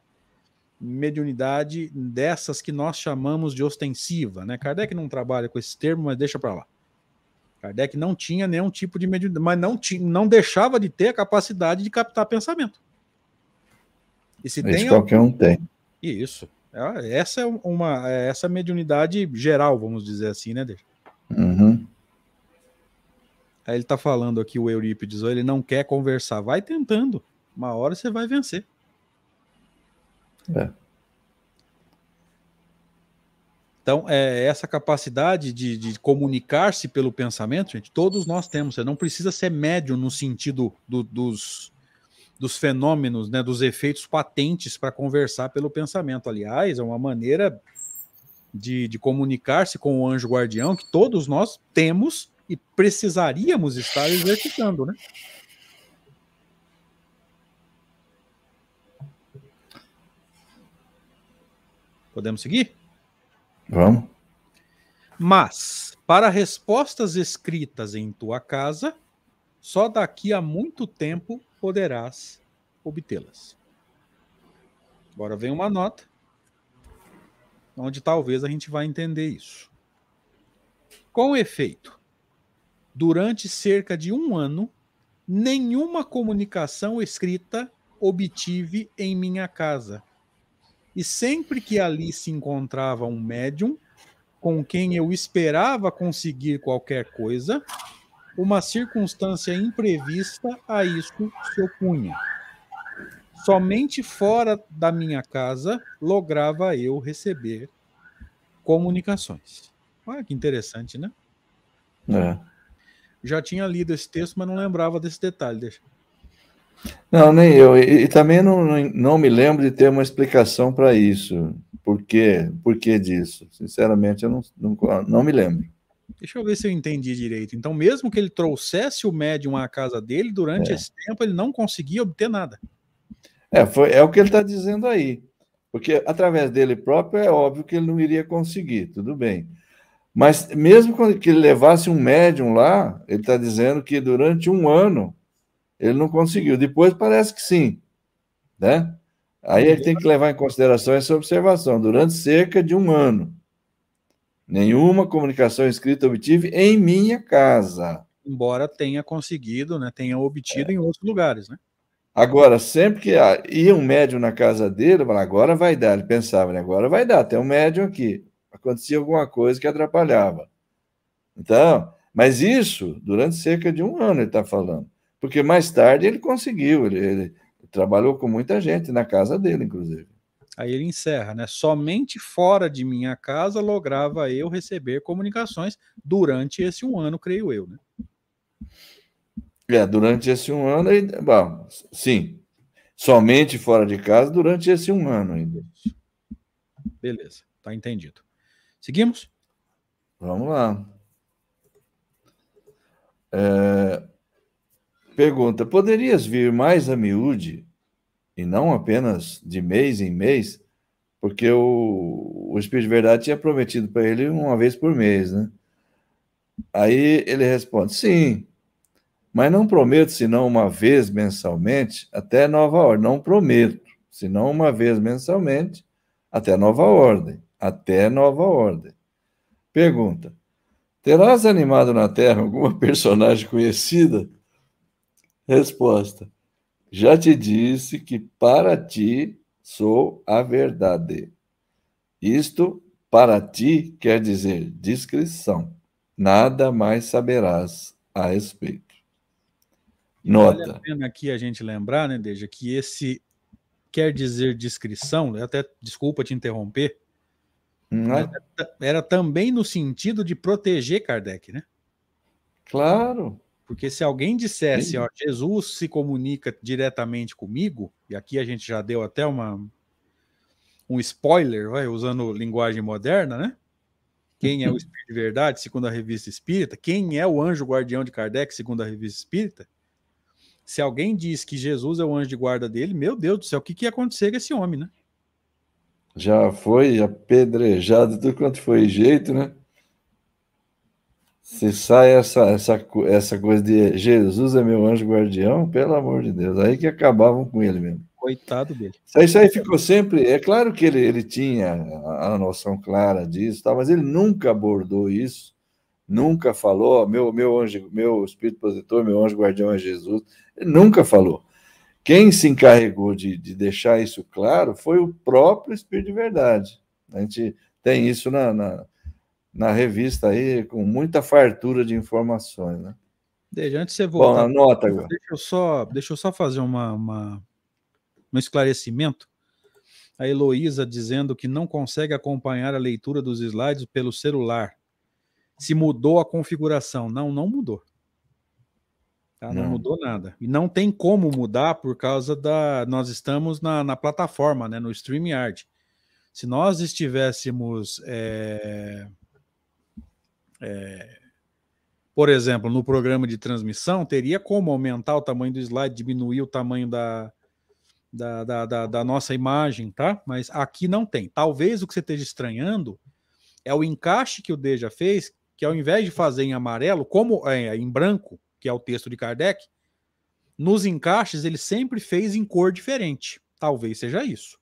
mediunidade dessas que nós chamamos de ostensiva, né? Kardec não trabalha com esse termo, mas deixa para lá. Kardec não tinha nenhum tipo de mediunidade, mas não, tinha, não deixava de ter a capacidade de captar pensamento. E se Isso tem qualquer um tem. Isso. É, essa é uma é essa mediunidade geral, vamos dizer assim, né, Deixa? Uhum. Aí ele tá falando aqui, o Eurípides, ele não quer conversar. Vai tentando. Uma hora você vai vencer. É. Então, é, essa capacidade de, de comunicar-se pelo pensamento, gente, todos nós temos. Você não precisa ser médium no sentido do, dos, dos fenômenos, né, dos efeitos patentes para conversar pelo pensamento. Aliás, é uma maneira de, de comunicar-se com o anjo guardião que todos nós temos e precisaríamos estar exercitando, né? Podemos seguir? Vamos. Mas, para respostas escritas em tua casa, só daqui a muito tempo poderás obtê-las. Agora vem uma nota, onde talvez a gente vai entender isso. Com efeito, durante cerca de um ano, nenhuma comunicação escrita obtive em minha casa. E sempre que ali se encontrava um médium com quem eu esperava conseguir qualquer coisa, uma circunstância imprevista a isso se opunha. Somente fora da minha casa lograva eu receber comunicações. Olha que interessante, né? É. Já tinha lido esse texto, mas não lembrava desse detalhe. Deixa. Não, nem eu. E, e, também não, não me lembro de ter uma explicação para isso. Por quê? Por que disso? Sinceramente, eu não, não, não me lembro. Deixa eu ver se eu entendi direito. Então, mesmo que ele trouxesse o médium à casa dele, durante é. esse tempo ele não conseguia obter nada. É, foi, é o que ele está dizendo aí. Porque através dele próprio é óbvio que ele não iria conseguir, tudo bem. Mas mesmo que ele levasse um médium lá, ele está dizendo que durante um ano ele não conseguiu. Depois parece que sim, né? Aí ele tem que levar em consideração essa observação, durante cerca de um ano. Nenhuma comunicação escrita obtive em minha casa. Embora tenha conseguido, né, tenha obtido é. em outros lugares, né? Agora, sempre que ia um médium na casa dele, falava, agora vai dar. Ele pensava, né? agora vai dar, tem um médium aqui. Acontecia alguma coisa que atrapalhava. Então, mas isso durante cerca de um ano ele está falando. Porque mais tarde ele conseguiu, ele, ele trabalhou com muita gente na casa dele, inclusive. Aí ele encerra, né? Somente fora de minha casa lograva eu receber comunicações durante esse um ano, creio eu, né? É, durante esse um ano, bom, sim, somente fora de casa durante esse um ano ainda. Beleza, tá entendido. Seguimos? Vamos lá. É, pergunta: poderias vir mais a miúde e não apenas de mês em mês? Porque o, o Espírito de Verdade tinha prometido para ele uma vez por mês, né? Aí ele responde: sim, mas não prometo senão uma vez mensalmente até nova ordem. Não prometo, senão uma vez mensalmente até nova ordem. Até nova ordem. Pergunta: Terás animado na Terra alguma personagem conhecida? Resposta: Já te disse que para ti sou a verdade. Isto para ti quer dizer discrição. Nada mais saberás a respeito. Nota. Vale a pena aqui a gente lembrar, né, Deja, que esse quer dizer descrição, até desculpa te interromper, mas era também no sentido de proteger Kardec, né? Claro. Porque se alguém dissesse, ó, Jesus se comunica diretamente comigo, e aqui a gente já deu até uma um spoiler, vai, usando linguagem moderna, né? Quem é o Espírito de Verdade, segundo a revista Espírita? Quem é o anjo guardião de Kardec, segundo a revista Espírita? Se alguém diz que Jesus é o anjo de guarda dele, meu Deus do céu, o que, que ia acontecer com esse homem, né? Já foi apedrejado tudo quanto foi jeito, né? Se sai essa, essa, essa coisa de Jesus é meu anjo guardião, pelo amor de Deus, aí que acabavam com ele mesmo. Coitado dele. Isso aí ficou sempre. É claro que ele, ele tinha a noção clara disso, tá, mas ele nunca abordou isso nunca falou, meu, meu anjo, meu espírito protetor, meu anjo guardião é Jesus. Ele nunca falou. Quem se encarregou de, de deixar isso claro foi o próprio Espírito de Verdade. A gente tem isso na, na, na revista aí, com muita fartura de informações, né? Desde antes de você voltar. Bom, anota agora. Deixa eu só, deixa eu só fazer uma, uma, um esclarecimento. A Heloísa dizendo que não consegue acompanhar a leitura dos slides pelo celular se mudou a configuração. Não, não mudou. Tá? Não. não. mudou nada. E não tem como mudar por causa da. Nós estamos na, na plataforma, né, no StreamYard. Se nós estivéssemos. É, é, por exemplo, no programa de transmissão, teria como aumentar o tamanho do slide, diminuir o tamanho da, da, da, da, da nossa imagem, tá? Mas aqui não tem. Talvez o que você esteja estranhando é o encaixe que o Deja fez, que ao invés de fazer em amarelo, como é, em branco, que é o texto de Kardec, nos encaixes ele sempre fez em cor diferente. Talvez seja isso.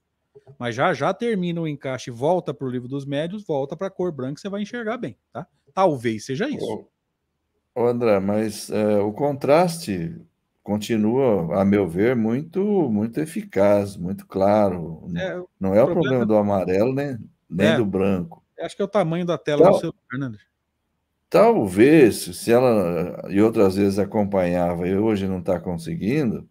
Mas já já termina o encaixe, volta para o livro dos médios, volta para a cor branca, você vai enxergar bem, tá? Talvez seja isso. Ô, André, mas é, o contraste continua, a meu ver, muito muito eficaz, muito claro. É, não é o problema, problema do amarelo nem, nem é, do branco. Acho que é o tamanho da tela então, do celular, né? Talvez, se ela e outras vezes acompanhava e hoje não está conseguindo,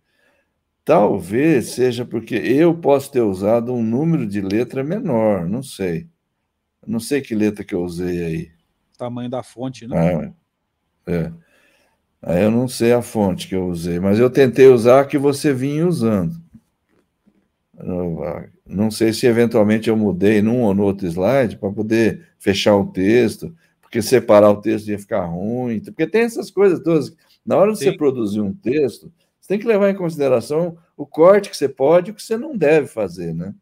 talvez seja porque eu posso ter usado um número de letra menor, não sei. Não sei que letra que eu usei aí. Tamanho da fonte, né? Ah, é. Aí eu não sei a fonte que eu usei, mas eu tentei usar a que você vinha usando. Não sei se eventualmente eu mudei num ou no outro slide para poder fechar o texto porque separar o texto ia ficar ruim, porque tem essas coisas todas. Na hora de Sim. você produzir um texto, tem que levar em consideração o corte que você pode e o que você não deve fazer, né?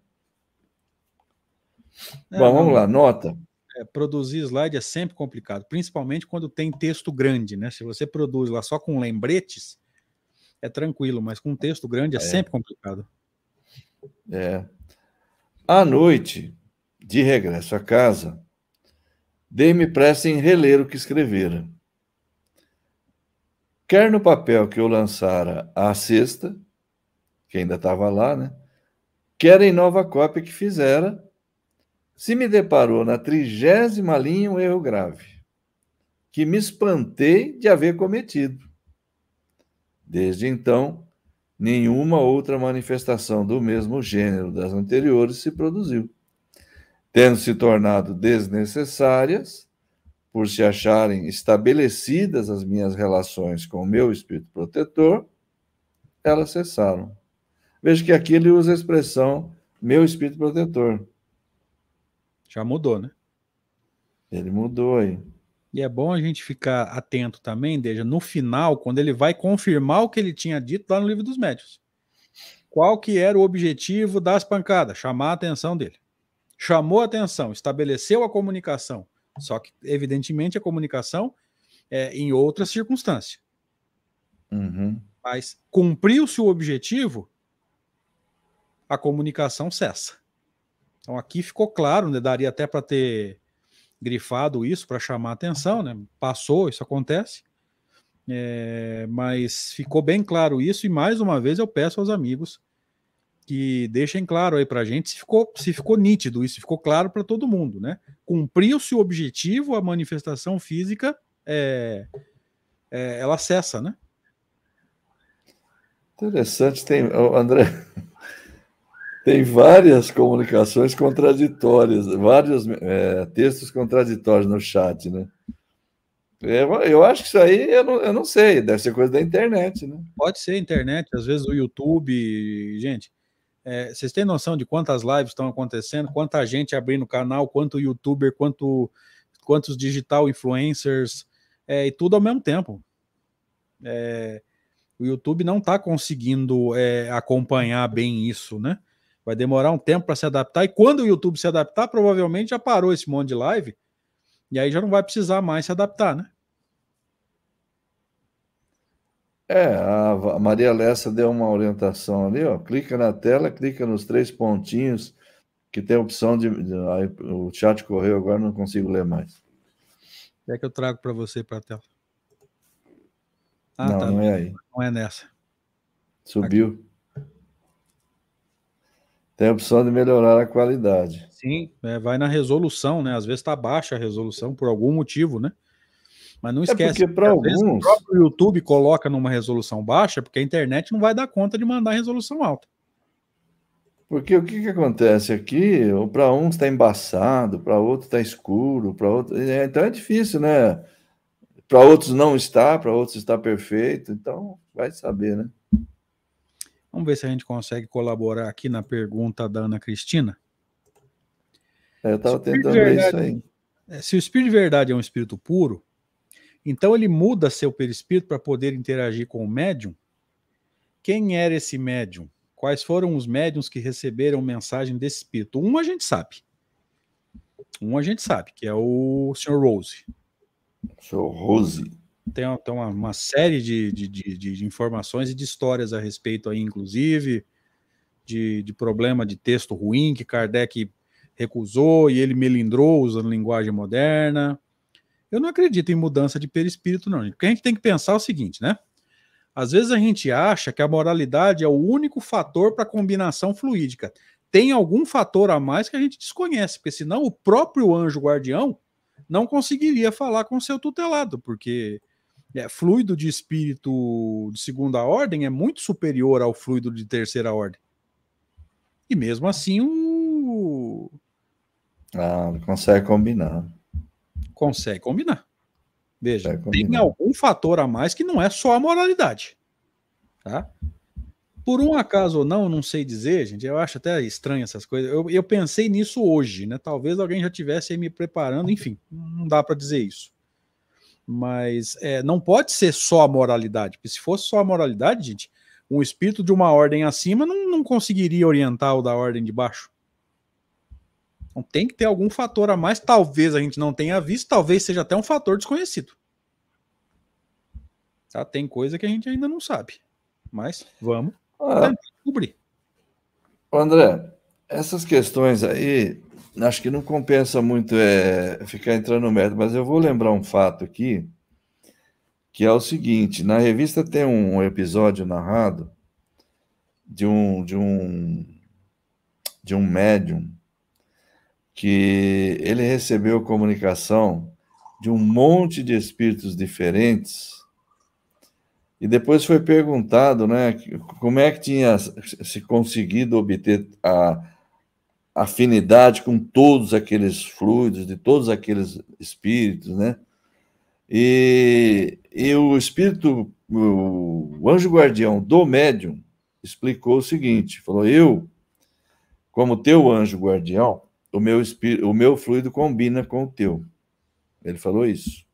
Bom, vamos lá, nota. É, produzir slide é sempre complicado, principalmente quando tem texto grande, né? Se você produz lá só com lembretes, é tranquilo, mas com texto grande é, é. sempre complicado. É. À noite, de regresso a casa, dei-me pressa em reler o que escrevera. Quer no papel que eu lançara à sexta, que ainda estava lá, né? Quer em nova cópia que fizera, se me deparou na trigésima linha um erro grave, que me espantei de haver cometido. Desde então, nenhuma outra manifestação do mesmo gênero das anteriores se produziu, tendo se tornado desnecessárias por se acharem estabelecidas as minhas relações com o meu espírito protetor, elas cessaram. Veja que aqui ele usa a expressão meu espírito protetor. Já mudou, né? Ele mudou aí. E é bom a gente ficar atento também, Deja, no final, quando ele vai confirmar o que ele tinha dito lá no livro dos médios. Qual que era o objetivo das pancadas? Chamar a atenção dele. Chamou a atenção, estabeleceu a comunicação. Só que, evidentemente, a comunicação é em outra circunstância. Uhum. Mas cumpriu-se o objetivo, a comunicação cessa. Então aqui ficou claro, né? daria até para ter grifado isso para chamar atenção, né? Passou, isso acontece. É, mas ficou bem claro isso, e mais uma vez eu peço aos amigos que deixem claro aí para a gente se ficou, se ficou nítido isso, ficou claro para todo mundo, né? Cumpriu-se o objetivo, a manifestação física, é, é, ela cessa, né? Interessante, tem, André, tem várias comunicações contraditórias, vários é, textos contraditórios no chat, né? Eu, eu acho que isso aí, eu não, eu não sei, deve ser coisa da internet, né? Pode ser internet, às vezes o YouTube, gente. É, vocês têm noção de quantas lives estão acontecendo, quanta gente abrindo canal, quanto youtuber, quanto, quantos digital influencers, é, e tudo ao mesmo tempo. É, o YouTube não está conseguindo é, acompanhar bem isso, né? Vai demorar um tempo para se adaptar. E quando o YouTube se adaptar, provavelmente já parou esse monte de live. E aí já não vai precisar mais se adaptar, né? É, a Maria Lessa deu uma orientação ali, ó. Clica na tela, clica nos três pontinhos que tem a opção de. O chat correu agora, não consigo ler mais. É que eu trago para você para a tela. Ah, não, tá. não é aí. Não é nessa. Subiu. Aqui. Tem a opção de melhorar a qualidade. Sim, é, vai na resolução, né? Às vezes está baixa a resolução por algum motivo, né? Mas não esquece. É porque para alguns. o próprio YouTube coloca numa resolução baixa, porque a internet não vai dar conta de mandar resolução alta. Porque o que, que acontece aqui? Para uns está embaçado, para outro está escuro, para outro. É, então é difícil, né? Para outros não está, para outros está perfeito. Então vai saber, né? Vamos ver se a gente consegue colaborar aqui na pergunta da Ana Cristina. É, eu estava tentando ver isso aí. É, se o espírito de verdade é um espírito puro, então ele muda seu perispírito para poder interagir com o médium. Quem era esse médium? Quais foram os médiums que receberam mensagem desse espírito? Um a gente sabe. Um a gente sabe, que é o Sr. Rose. Sr. Rose tem, tem uma, uma série de, de, de, de, informações e de histórias a respeito aí, inclusive, de, de problema de texto ruim que Kardec recusou e ele melindrou usando linguagem moderna. Eu não acredito em mudança de perispírito, não. Porque a gente tem que pensar o seguinte, né? Às vezes a gente acha que a moralidade é o único fator para a combinação fluídica. Tem algum fator a mais que a gente desconhece, porque senão o próprio anjo guardião não conseguiria falar com seu tutelado, porque é, fluido de espírito de segunda ordem é muito superior ao fluido de terceira ordem. E mesmo assim o. Ah, consegue combinar. Consegue combinar. Veja, combinar. tem algum fator a mais que não é só a moralidade. Tá? Por um acaso ou não, não sei dizer, gente, eu acho até estranho essas coisas. Eu, eu pensei nisso hoje, né? Talvez alguém já tivesse me preparando, enfim, não dá para dizer isso. Mas é, não pode ser só a moralidade, porque se fosse só a moralidade, gente, um espírito de uma ordem acima não, não conseguiria orientar o da ordem de baixo. Então tem que ter algum fator a mais, talvez a gente não tenha visto, talvez seja até um fator desconhecido. Tá? Tem coisa que a gente ainda não sabe. Mas vamos ah, descobrir. André, essas questões aí acho que não compensa muito é, ficar entrando no mérito, mas eu vou lembrar um fato aqui, que é o seguinte: na revista tem um episódio narrado de um de um de um médium que ele recebeu comunicação de um monte de espíritos diferentes e depois foi perguntado, né, como é que tinha se conseguido obter a afinidade com todos aqueles fluidos, de todos aqueles espíritos, né? E, e o espírito, o anjo guardião do médium, explicou o seguinte: falou, eu, como teu anjo guardião, o meu, espírito, o meu fluido combina com o teu. Ele falou isso.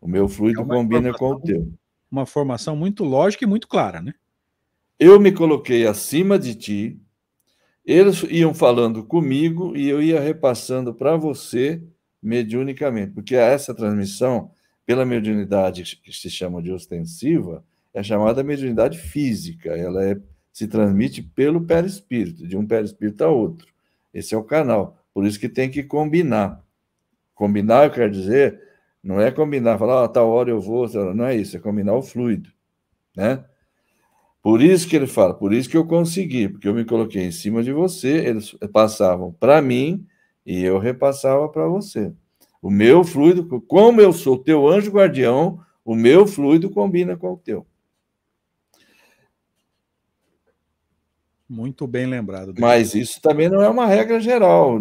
O meu fluido é combina com o teu. Uma formação muito lógica e muito clara, né? Eu me coloquei acima de ti, eles iam falando comigo e eu ia repassando para você mediunicamente, porque essa transmissão, pela mediunidade que se chama de ostensiva, é chamada mediunidade física, ela é, se transmite pelo perispírito, de um perispírito a outro. Esse é o canal, por isso que tem que combinar. Combinar, eu quero dizer, não é combinar, falar, ah, tal hora eu vou, não é isso, é combinar o fluido, né? Por isso que ele fala, por isso que eu consegui, porque eu me coloquei em cima de você, eles passavam para mim e eu repassava para você. O meu fluido, como eu sou teu anjo guardião, o meu fluido combina com o teu. Muito bem lembrado. Mas isso também não é uma regra geral.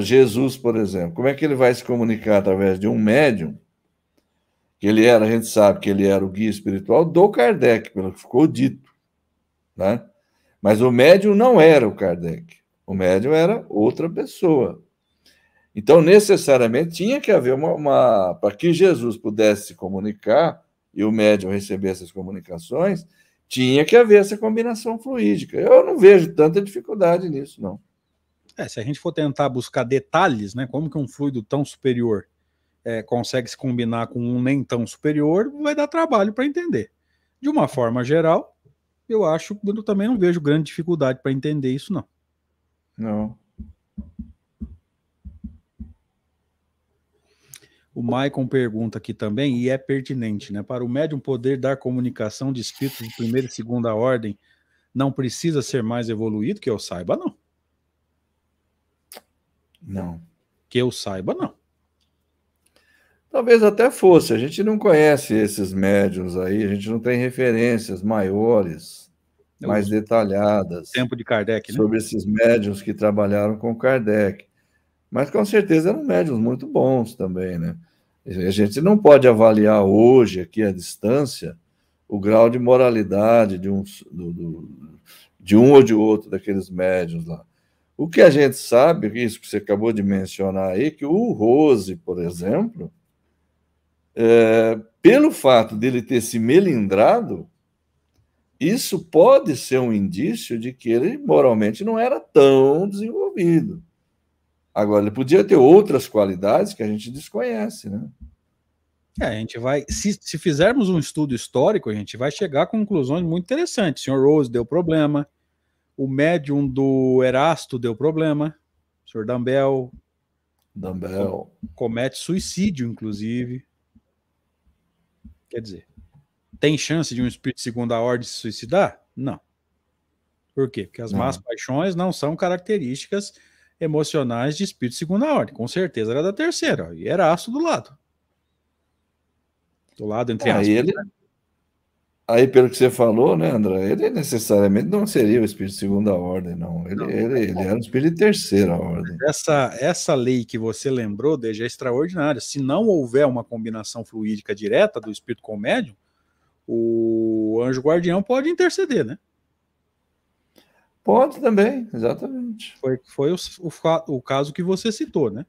Jesus, por exemplo, como é que ele vai se comunicar através de um médium? Que ele era, a gente sabe que ele era o guia espiritual do Kardec, pelo que ficou dito. Né? Mas o médium não era o Kardec. O médium era outra pessoa. Então, necessariamente, tinha que haver uma. uma para que Jesus pudesse se comunicar e o médium recebesse as comunicações, tinha que haver essa combinação fluídica. Eu não vejo tanta dificuldade nisso, não. É, se a gente for tentar buscar detalhes, né, como que um fluido tão superior é, consegue se combinar com um nem tão superior, vai dar trabalho para entender. De uma forma geral, eu acho, eu também não vejo grande dificuldade para entender isso, não. Não. O Maicon pergunta aqui também, e é pertinente, né? Para o médium poder dar comunicação de espíritos de primeira e segunda ordem, não precisa ser mais evoluído? Que eu saiba, não. Não. Que eu saiba, não. Talvez até fosse. A gente não conhece esses médiums aí, a gente não tem referências maiores, Eu mais detalhadas. Tempo de Kardec, né? Sobre esses médiums que trabalharam com Kardec. Mas com certeza eram médiums muito bons também, né? A gente não pode avaliar hoje, aqui à distância, o grau de moralidade de um, do, do, de um ou de outro daqueles médiums lá. O que a gente sabe, isso que você acabou de mencionar aí, que o Rose, por exemplo, é, pelo fato dele ter se melindrado, isso pode ser um indício de que ele moralmente não era tão desenvolvido. Agora, ele podia ter outras qualidades que a gente desconhece, né? É, a gente vai, se, se fizermos um estudo histórico, a gente vai chegar a conclusões muito interessantes. O senhor Rose deu problema, o médium do Erasto deu problema, o senhor Dambel, Dambel. comete suicídio, inclusive. Quer dizer, tem chance de um espírito de segunda ordem se suicidar? Não. Por quê? Porque as não. más paixões não são características emocionais de espírito de segunda ordem. Com certeza era da terceira, ó, e Erasto do lado. Do lado, entre ah, aspas. Ele? Aí, pelo que você falou, né, André, ele necessariamente não seria o espírito de segunda ordem, não. Ele, não, ele, ele era um espírito de terceira ordem. Essa, essa lei que você lembrou, Deja, é extraordinária. Se não houver uma combinação fluídica direta do espírito com o médium, o anjo guardião pode interceder, né? Pode também, exatamente. Foi, foi o, o, o caso que você citou, né?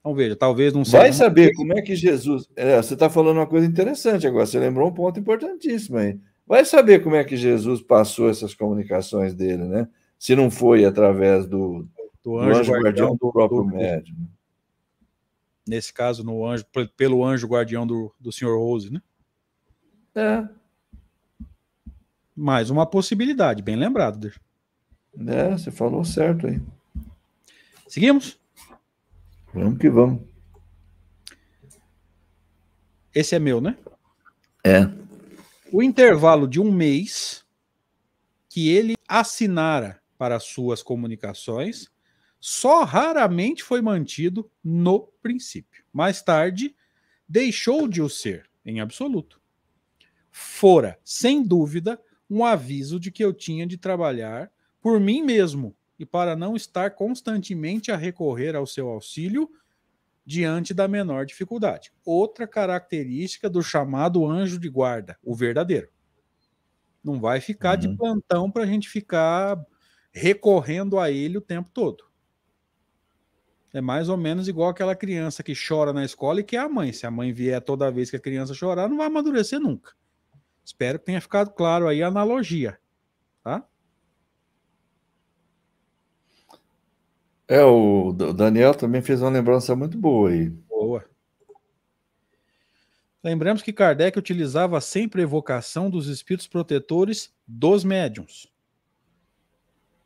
Então veja, talvez não seja. Vai saber como é que Jesus. É, você está falando uma coisa interessante agora, você lembrou um ponto importantíssimo aí. Vai saber como é que Jesus passou essas comunicações dele, né? Se não foi através do, do anjo, do anjo guardião, do próprio do, médium. Nesse caso, no anjo, pelo anjo guardião do, do Sr. Rose, né? É. Mais uma possibilidade, bem lembrado. É, você falou certo aí. Seguimos? Vamos que vamos. Esse é meu, né? É. O intervalo de um mês que ele assinara para suas comunicações só raramente foi mantido no princípio. Mais tarde, deixou de o ser, em absoluto. Fora, sem dúvida, um aviso de que eu tinha de trabalhar por mim mesmo e para não estar constantemente a recorrer ao seu auxílio diante da menor dificuldade. Outra característica do chamado anjo de guarda, o verdadeiro. Não vai ficar uhum. de plantão para a gente ficar recorrendo a ele o tempo todo. É mais ou menos igual aquela criança que chora na escola e que é a mãe. Se a mãe vier toda vez que a criança chorar, não vai amadurecer nunca. Espero que tenha ficado claro aí a analogia. Tá? É, o Daniel também fez uma lembrança muito boa aí. Boa. Lembramos que Kardec utilizava sempre a evocação dos espíritos protetores dos médiums.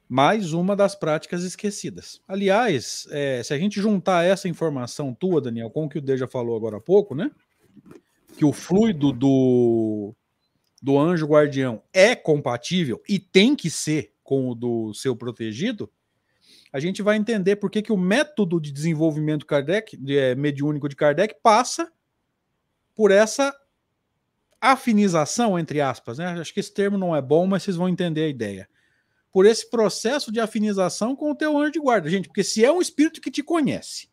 Mais uma das práticas esquecidas. Aliás, é, se a gente juntar essa informação tua, Daniel, com o que o Deja falou agora há pouco, né? Que o fluido do, do anjo guardião é compatível e tem que ser com o do seu protegido, a gente vai entender por que, que o método de desenvolvimento Kardec, de, é, mediúnico de Kardec passa por essa afinização, entre aspas. Né? Acho que esse termo não é bom, mas vocês vão entender a ideia. Por esse processo de afinização com o teu anjo de guarda. Gente, porque se é um espírito que te conhece,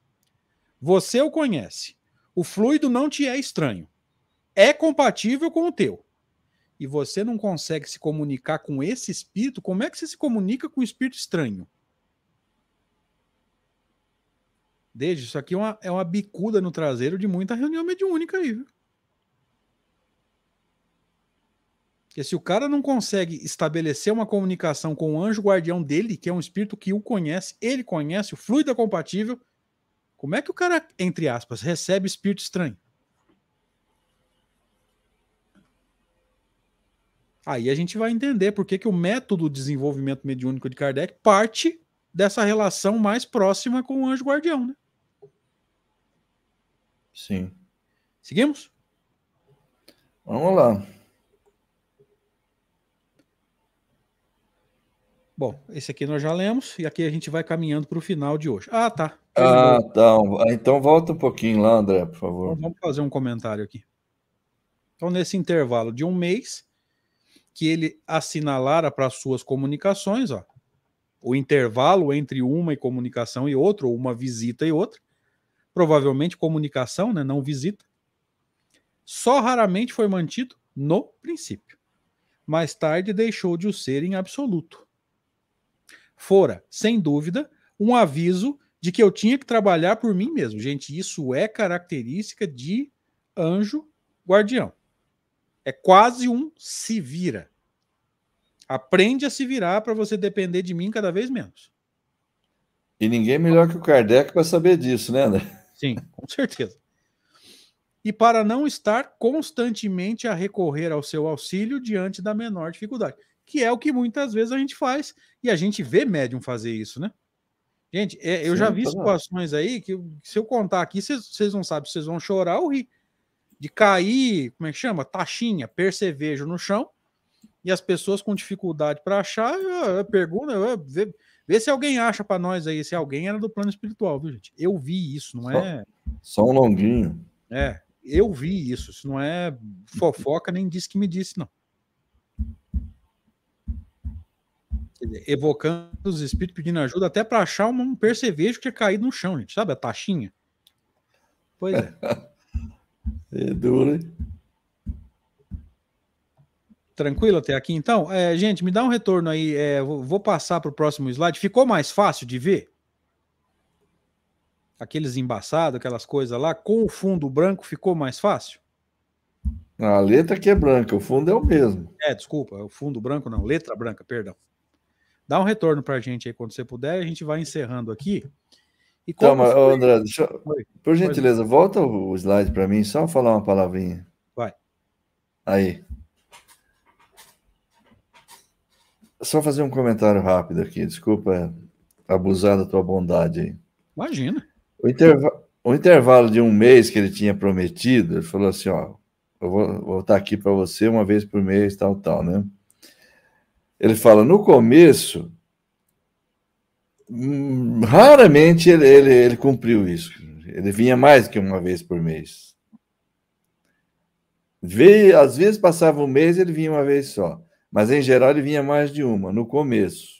você o conhece, o fluido não te é estranho, é compatível com o teu, e você não consegue se comunicar com esse espírito, como é que você se comunica com o espírito estranho? Desde isso aqui é uma, é uma bicuda no traseiro de muita reunião mediúnica aí, viu? Porque se o cara não consegue estabelecer uma comunicação com o anjo guardião dele, que é um espírito que o conhece, ele conhece, o fluido é compatível, como é que o cara, entre aspas, recebe espírito estranho? Aí a gente vai entender por que, que o método de desenvolvimento mediúnico de Kardec parte dessa relação mais próxima com o anjo guardião, né? Sim. Seguimos? Vamos lá. Bom, esse aqui nós já lemos e aqui a gente vai caminhando para o final de hoje. Ah, tá. Ah, tá. Então volta um pouquinho lá, André, por favor. Então, vamos fazer um comentário aqui. Então, nesse intervalo de um mês, que ele assinalara para suas comunicações, ó, o intervalo entre uma comunicação e outra, ou uma visita e outra, provavelmente comunicação, né, não visita, só raramente foi mantido no princípio. Mais tarde deixou de o ser em absoluto. Fora, sem dúvida, um aviso de que eu tinha que trabalhar por mim mesmo. Gente, isso é característica de anjo guardião. É quase um se vira. Aprende a se virar para você depender de mim cada vez menos. E ninguém melhor que o Kardec para saber disso, né, André? Sim, com certeza. E para não estar constantemente a recorrer ao seu auxílio diante da menor dificuldade, que é o que muitas vezes a gente faz e a gente vê médium fazer isso, né? Gente, é, eu Sim, já vi tá situações aí que se eu contar aqui, vocês não sabem se vocês vão chorar ou rir. De cair, como é que chama? Taxinha, percevejo no chão, e as pessoas com dificuldade para achar, pergunta, vê, Vê se alguém acha para nós aí, se alguém era do plano espiritual, viu, gente? Eu vi isso, não é. Só um longuinho. É, eu vi isso. Isso não é fofoca, nem disse que me disse, não. Evocando os espíritos pedindo ajuda até para achar um percevejo que tinha caído no chão, gente. Sabe a taxinha? Pois é. é duro, hein? Tranquilo até aqui, então? É, gente, me dá um retorno aí. É, vou passar para o próximo slide. Ficou mais fácil de ver? Aqueles embaçados, aquelas coisas lá, com o fundo branco ficou mais fácil? A letra que é branca, o fundo é o mesmo. É, desculpa, o fundo branco não, letra branca, perdão. Dá um retorno para a gente aí quando você puder, a gente vai encerrando aqui. E então, mas, foi... André, deixa... por gentileza, volta o slide para mim, só falar uma palavrinha. Vai. Aí. Só fazer um comentário rápido aqui, desculpa abusar da tua bondade aí. Imagina. O, interva o intervalo de um mês que ele tinha prometido, ele falou assim: ó, eu vou voltar aqui para você uma vez por mês, tal, tal, né? Ele fala: no começo, hum, raramente ele, ele, ele cumpriu isso. Ele vinha mais que uma vez por mês. Veio, às vezes passava um mês ele vinha uma vez só, mas em geral ele vinha mais de uma, no começo.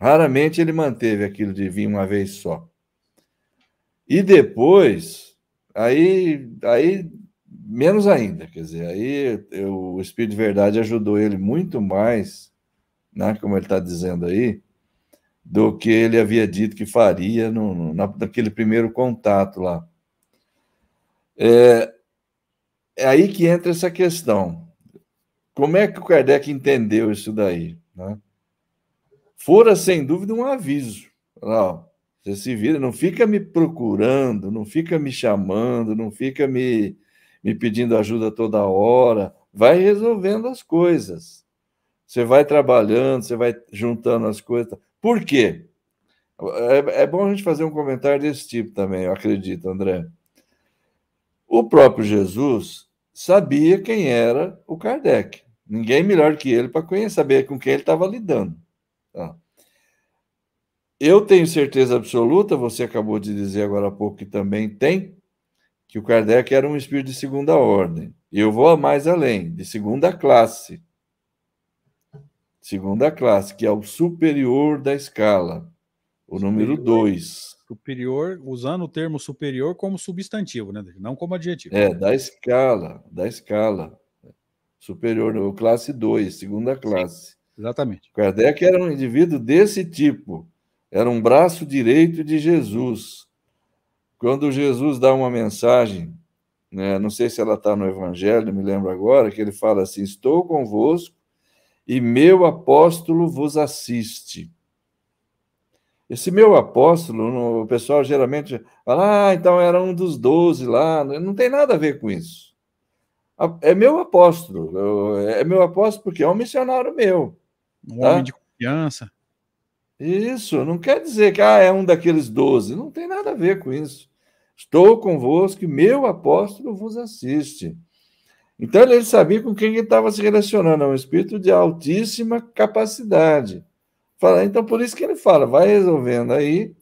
Raramente ele manteve aquilo de vir uma vez só. E depois, aí, aí menos ainda, quer dizer, aí eu, o Espírito de Verdade ajudou ele muito mais, né, como ele está dizendo aí, do que ele havia dito que faria no, no, naquele primeiro contato lá. É, é aí que entra essa questão. Como é que o Kardec entendeu isso daí? Né? Fora, sem dúvida, um aviso. Não, você se vira, não fica me procurando, não fica me chamando, não fica me, me pedindo ajuda toda hora. Vai resolvendo as coisas. Você vai trabalhando, você vai juntando as coisas. Por quê? É, é bom a gente fazer um comentário desse tipo também, eu acredito, André. O próprio Jesus sabia quem era o Kardec. Ninguém melhor que ele para saber com quem ele estava lidando. Tá? Eu tenho certeza absoluta, você acabou de dizer agora há pouco que também tem, que o Kardec era um espírito de segunda ordem. E eu vou mais além, de segunda classe. Segunda classe, que é o superior da escala, o número 2. Superior, usando o termo superior como substantivo, né? não como adjetivo. É, da escala, da escala. Superior, classe 2, segunda classe. Exatamente. Kardec era um indivíduo desse tipo, era um braço direito de Jesus quando Jesus dá uma mensagem, né, não sei se ela está no Evangelho, me lembro agora, que ele fala assim: Estou convosco e meu apóstolo vos assiste. Esse meu apóstolo, o pessoal geralmente fala, ah, então era um dos doze lá. Não tem nada a ver com isso. É meu apóstolo. É meu apóstolo porque é um missionário meu. Um tá? homem de confiança. Isso, não quer dizer que ah, é um daqueles doze. Não tem nada a ver com isso. Estou convosco e meu apóstolo vos assiste. Então ele sabia com quem ele estava se relacionando, é um espírito de altíssima capacidade. Fala, então por isso que ele fala, vai resolvendo aí.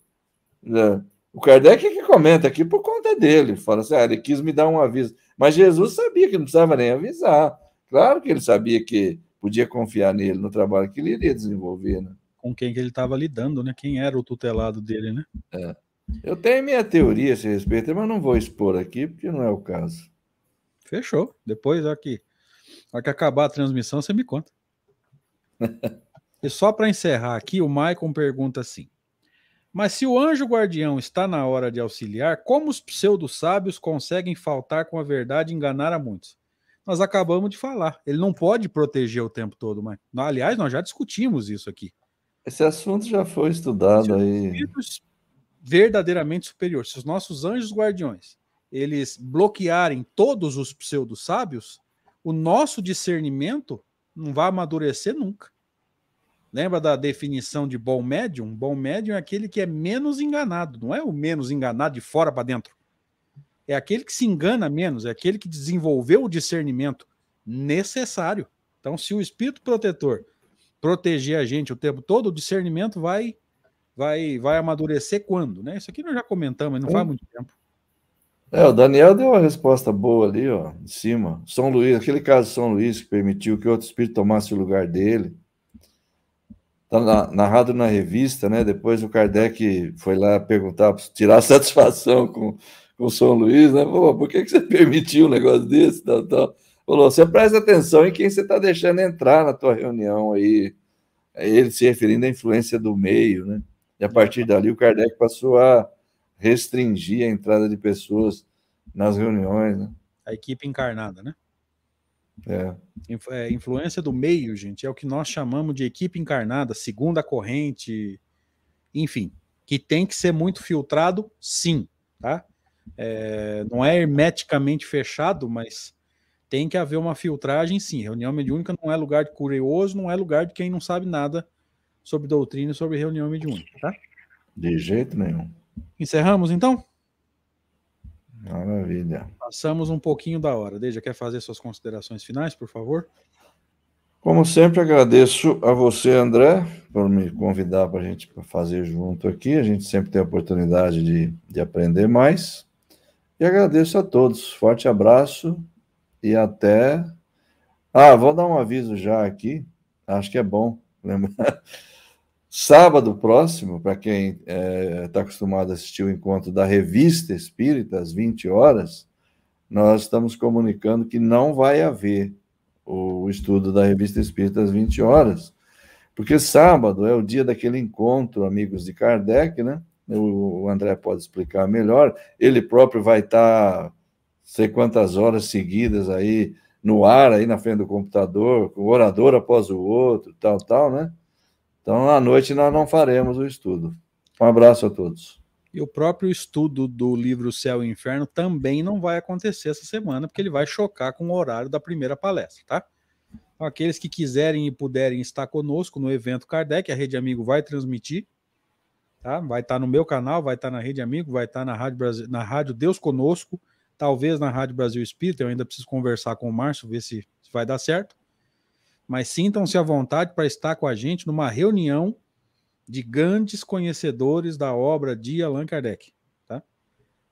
Né? O Kardec é que comenta aqui por conta dele, fala assim, ah, ele quis me dar um aviso. Mas Jesus sabia que não precisava nem avisar. Claro que ele sabia que podia confiar nele, no trabalho que ele iria desenvolver. Né? Com quem que ele estava lidando, né? Quem era o tutelado dele, né? É. Eu tenho minha teoria a esse respeito, mas não vou expor aqui, porque não é o caso. Fechou. Depois, aqui, hora que acabar a transmissão, você me conta. e só para encerrar aqui, o Maicon pergunta assim: Mas se o anjo guardião está na hora de auxiliar, como os pseudo-sábios conseguem faltar com a verdade e enganar a muitos? Nós acabamos de falar. Ele não pode proteger o tempo todo, mas. Aliás, nós já discutimos isso aqui. Esse assunto já foi estudado aí verdadeiramente superior, se os nossos anjos guardiões eles bloquearem todos os pseudo-sábios, o nosso discernimento não vai amadurecer nunca. Lembra da definição de bom médium? Bom médium é aquele que é menos enganado, não é o menos enganado de fora para dentro. É aquele que se engana menos, é aquele que desenvolveu o discernimento necessário. Então, se o espírito protetor proteger a gente o tempo todo, o discernimento vai vai, vai amadurecer quando, né? Isso aqui nós já comentamos, não faz muito tempo. É, o Daniel deu uma resposta boa ali, ó, em cima. São Luís, aquele caso de São Luís que permitiu que outro espírito tomasse o lugar dele. Está narrado na revista, né? Depois o Kardec foi lá perguntar, tirar satisfação com, com São Luís, né? Pô, por que, que você permitiu um negócio desse? Tal, tal? Falou, você presta atenção em quem você está deixando entrar na tua reunião aí. Ele se referindo à influência do meio, né? E a partir dali o Kardec passou a restringir a entrada de pessoas nas reuniões. Né? A equipe encarnada, né? É. é. Influência do meio, gente, é o que nós chamamos de equipe encarnada, segunda corrente, enfim, que tem que ser muito filtrado, sim, tá? É, não é hermeticamente fechado, mas tem que haver uma filtragem, sim. Reunião mediúnica não é lugar de curioso, não é lugar de quem não sabe nada sobre doutrina e sobre reunião mediúnica, tá? De jeito nenhum. Encerramos então? Maravilha. Passamos um pouquinho da hora. Deja, quer fazer suas considerações finais, por favor? Como sempre, agradeço a você, André, por me convidar para a gente fazer junto aqui. A gente sempre tem a oportunidade de, de aprender mais. E agradeço a todos. Forte abraço e até. Ah, vou dar um aviso já aqui. Acho que é bom lembrar. Sábado próximo, para quem está é, tá acostumado a assistir o encontro da Revista Espírita, às 20 horas, nós estamos comunicando que não vai haver o estudo da Revista Espírita às 20 horas, porque sábado é o dia daquele encontro, amigos de Kardec, né? O André pode explicar melhor. Ele próprio vai estar sei quantas horas seguidas aí no ar, aí na frente do computador, com um orador após o outro, tal, tal, né? Então, à noite nós não faremos o estudo. Um abraço a todos. E o próprio estudo do livro Céu e Inferno também não vai acontecer essa semana, porque ele vai chocar com o horário da primeira palestra, tá? Então, aqueles que quiserem e puderem estar conosco no evento Kardec, a Rede Amigo vai transmitir, tá? Vai estar no meu canal, vai estar na Rede Amigo, vai estar na Rádio, Brasil, na Rádio Deus Conosco, talvez na Rádio Brasil Espírita, eu ainda preciso conversar com o Márcio, ver se, se vai dar certo mas sintam-se à vontade para estar com a gente numa reunião de grandes conhecedores da obra de Allan Kardec. Tá?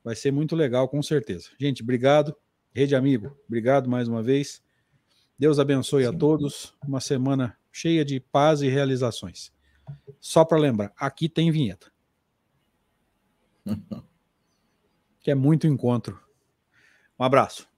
Vai ser muito legal, com certeza. Gente, obrigado. Rede Amigo, obrigado mais uma vez. Deus abençoe Sim. a todos. Uma semana cheia de paz e realizações. Só para lembrar, aqui tem vinheta. que é muito encontro. Um abraço.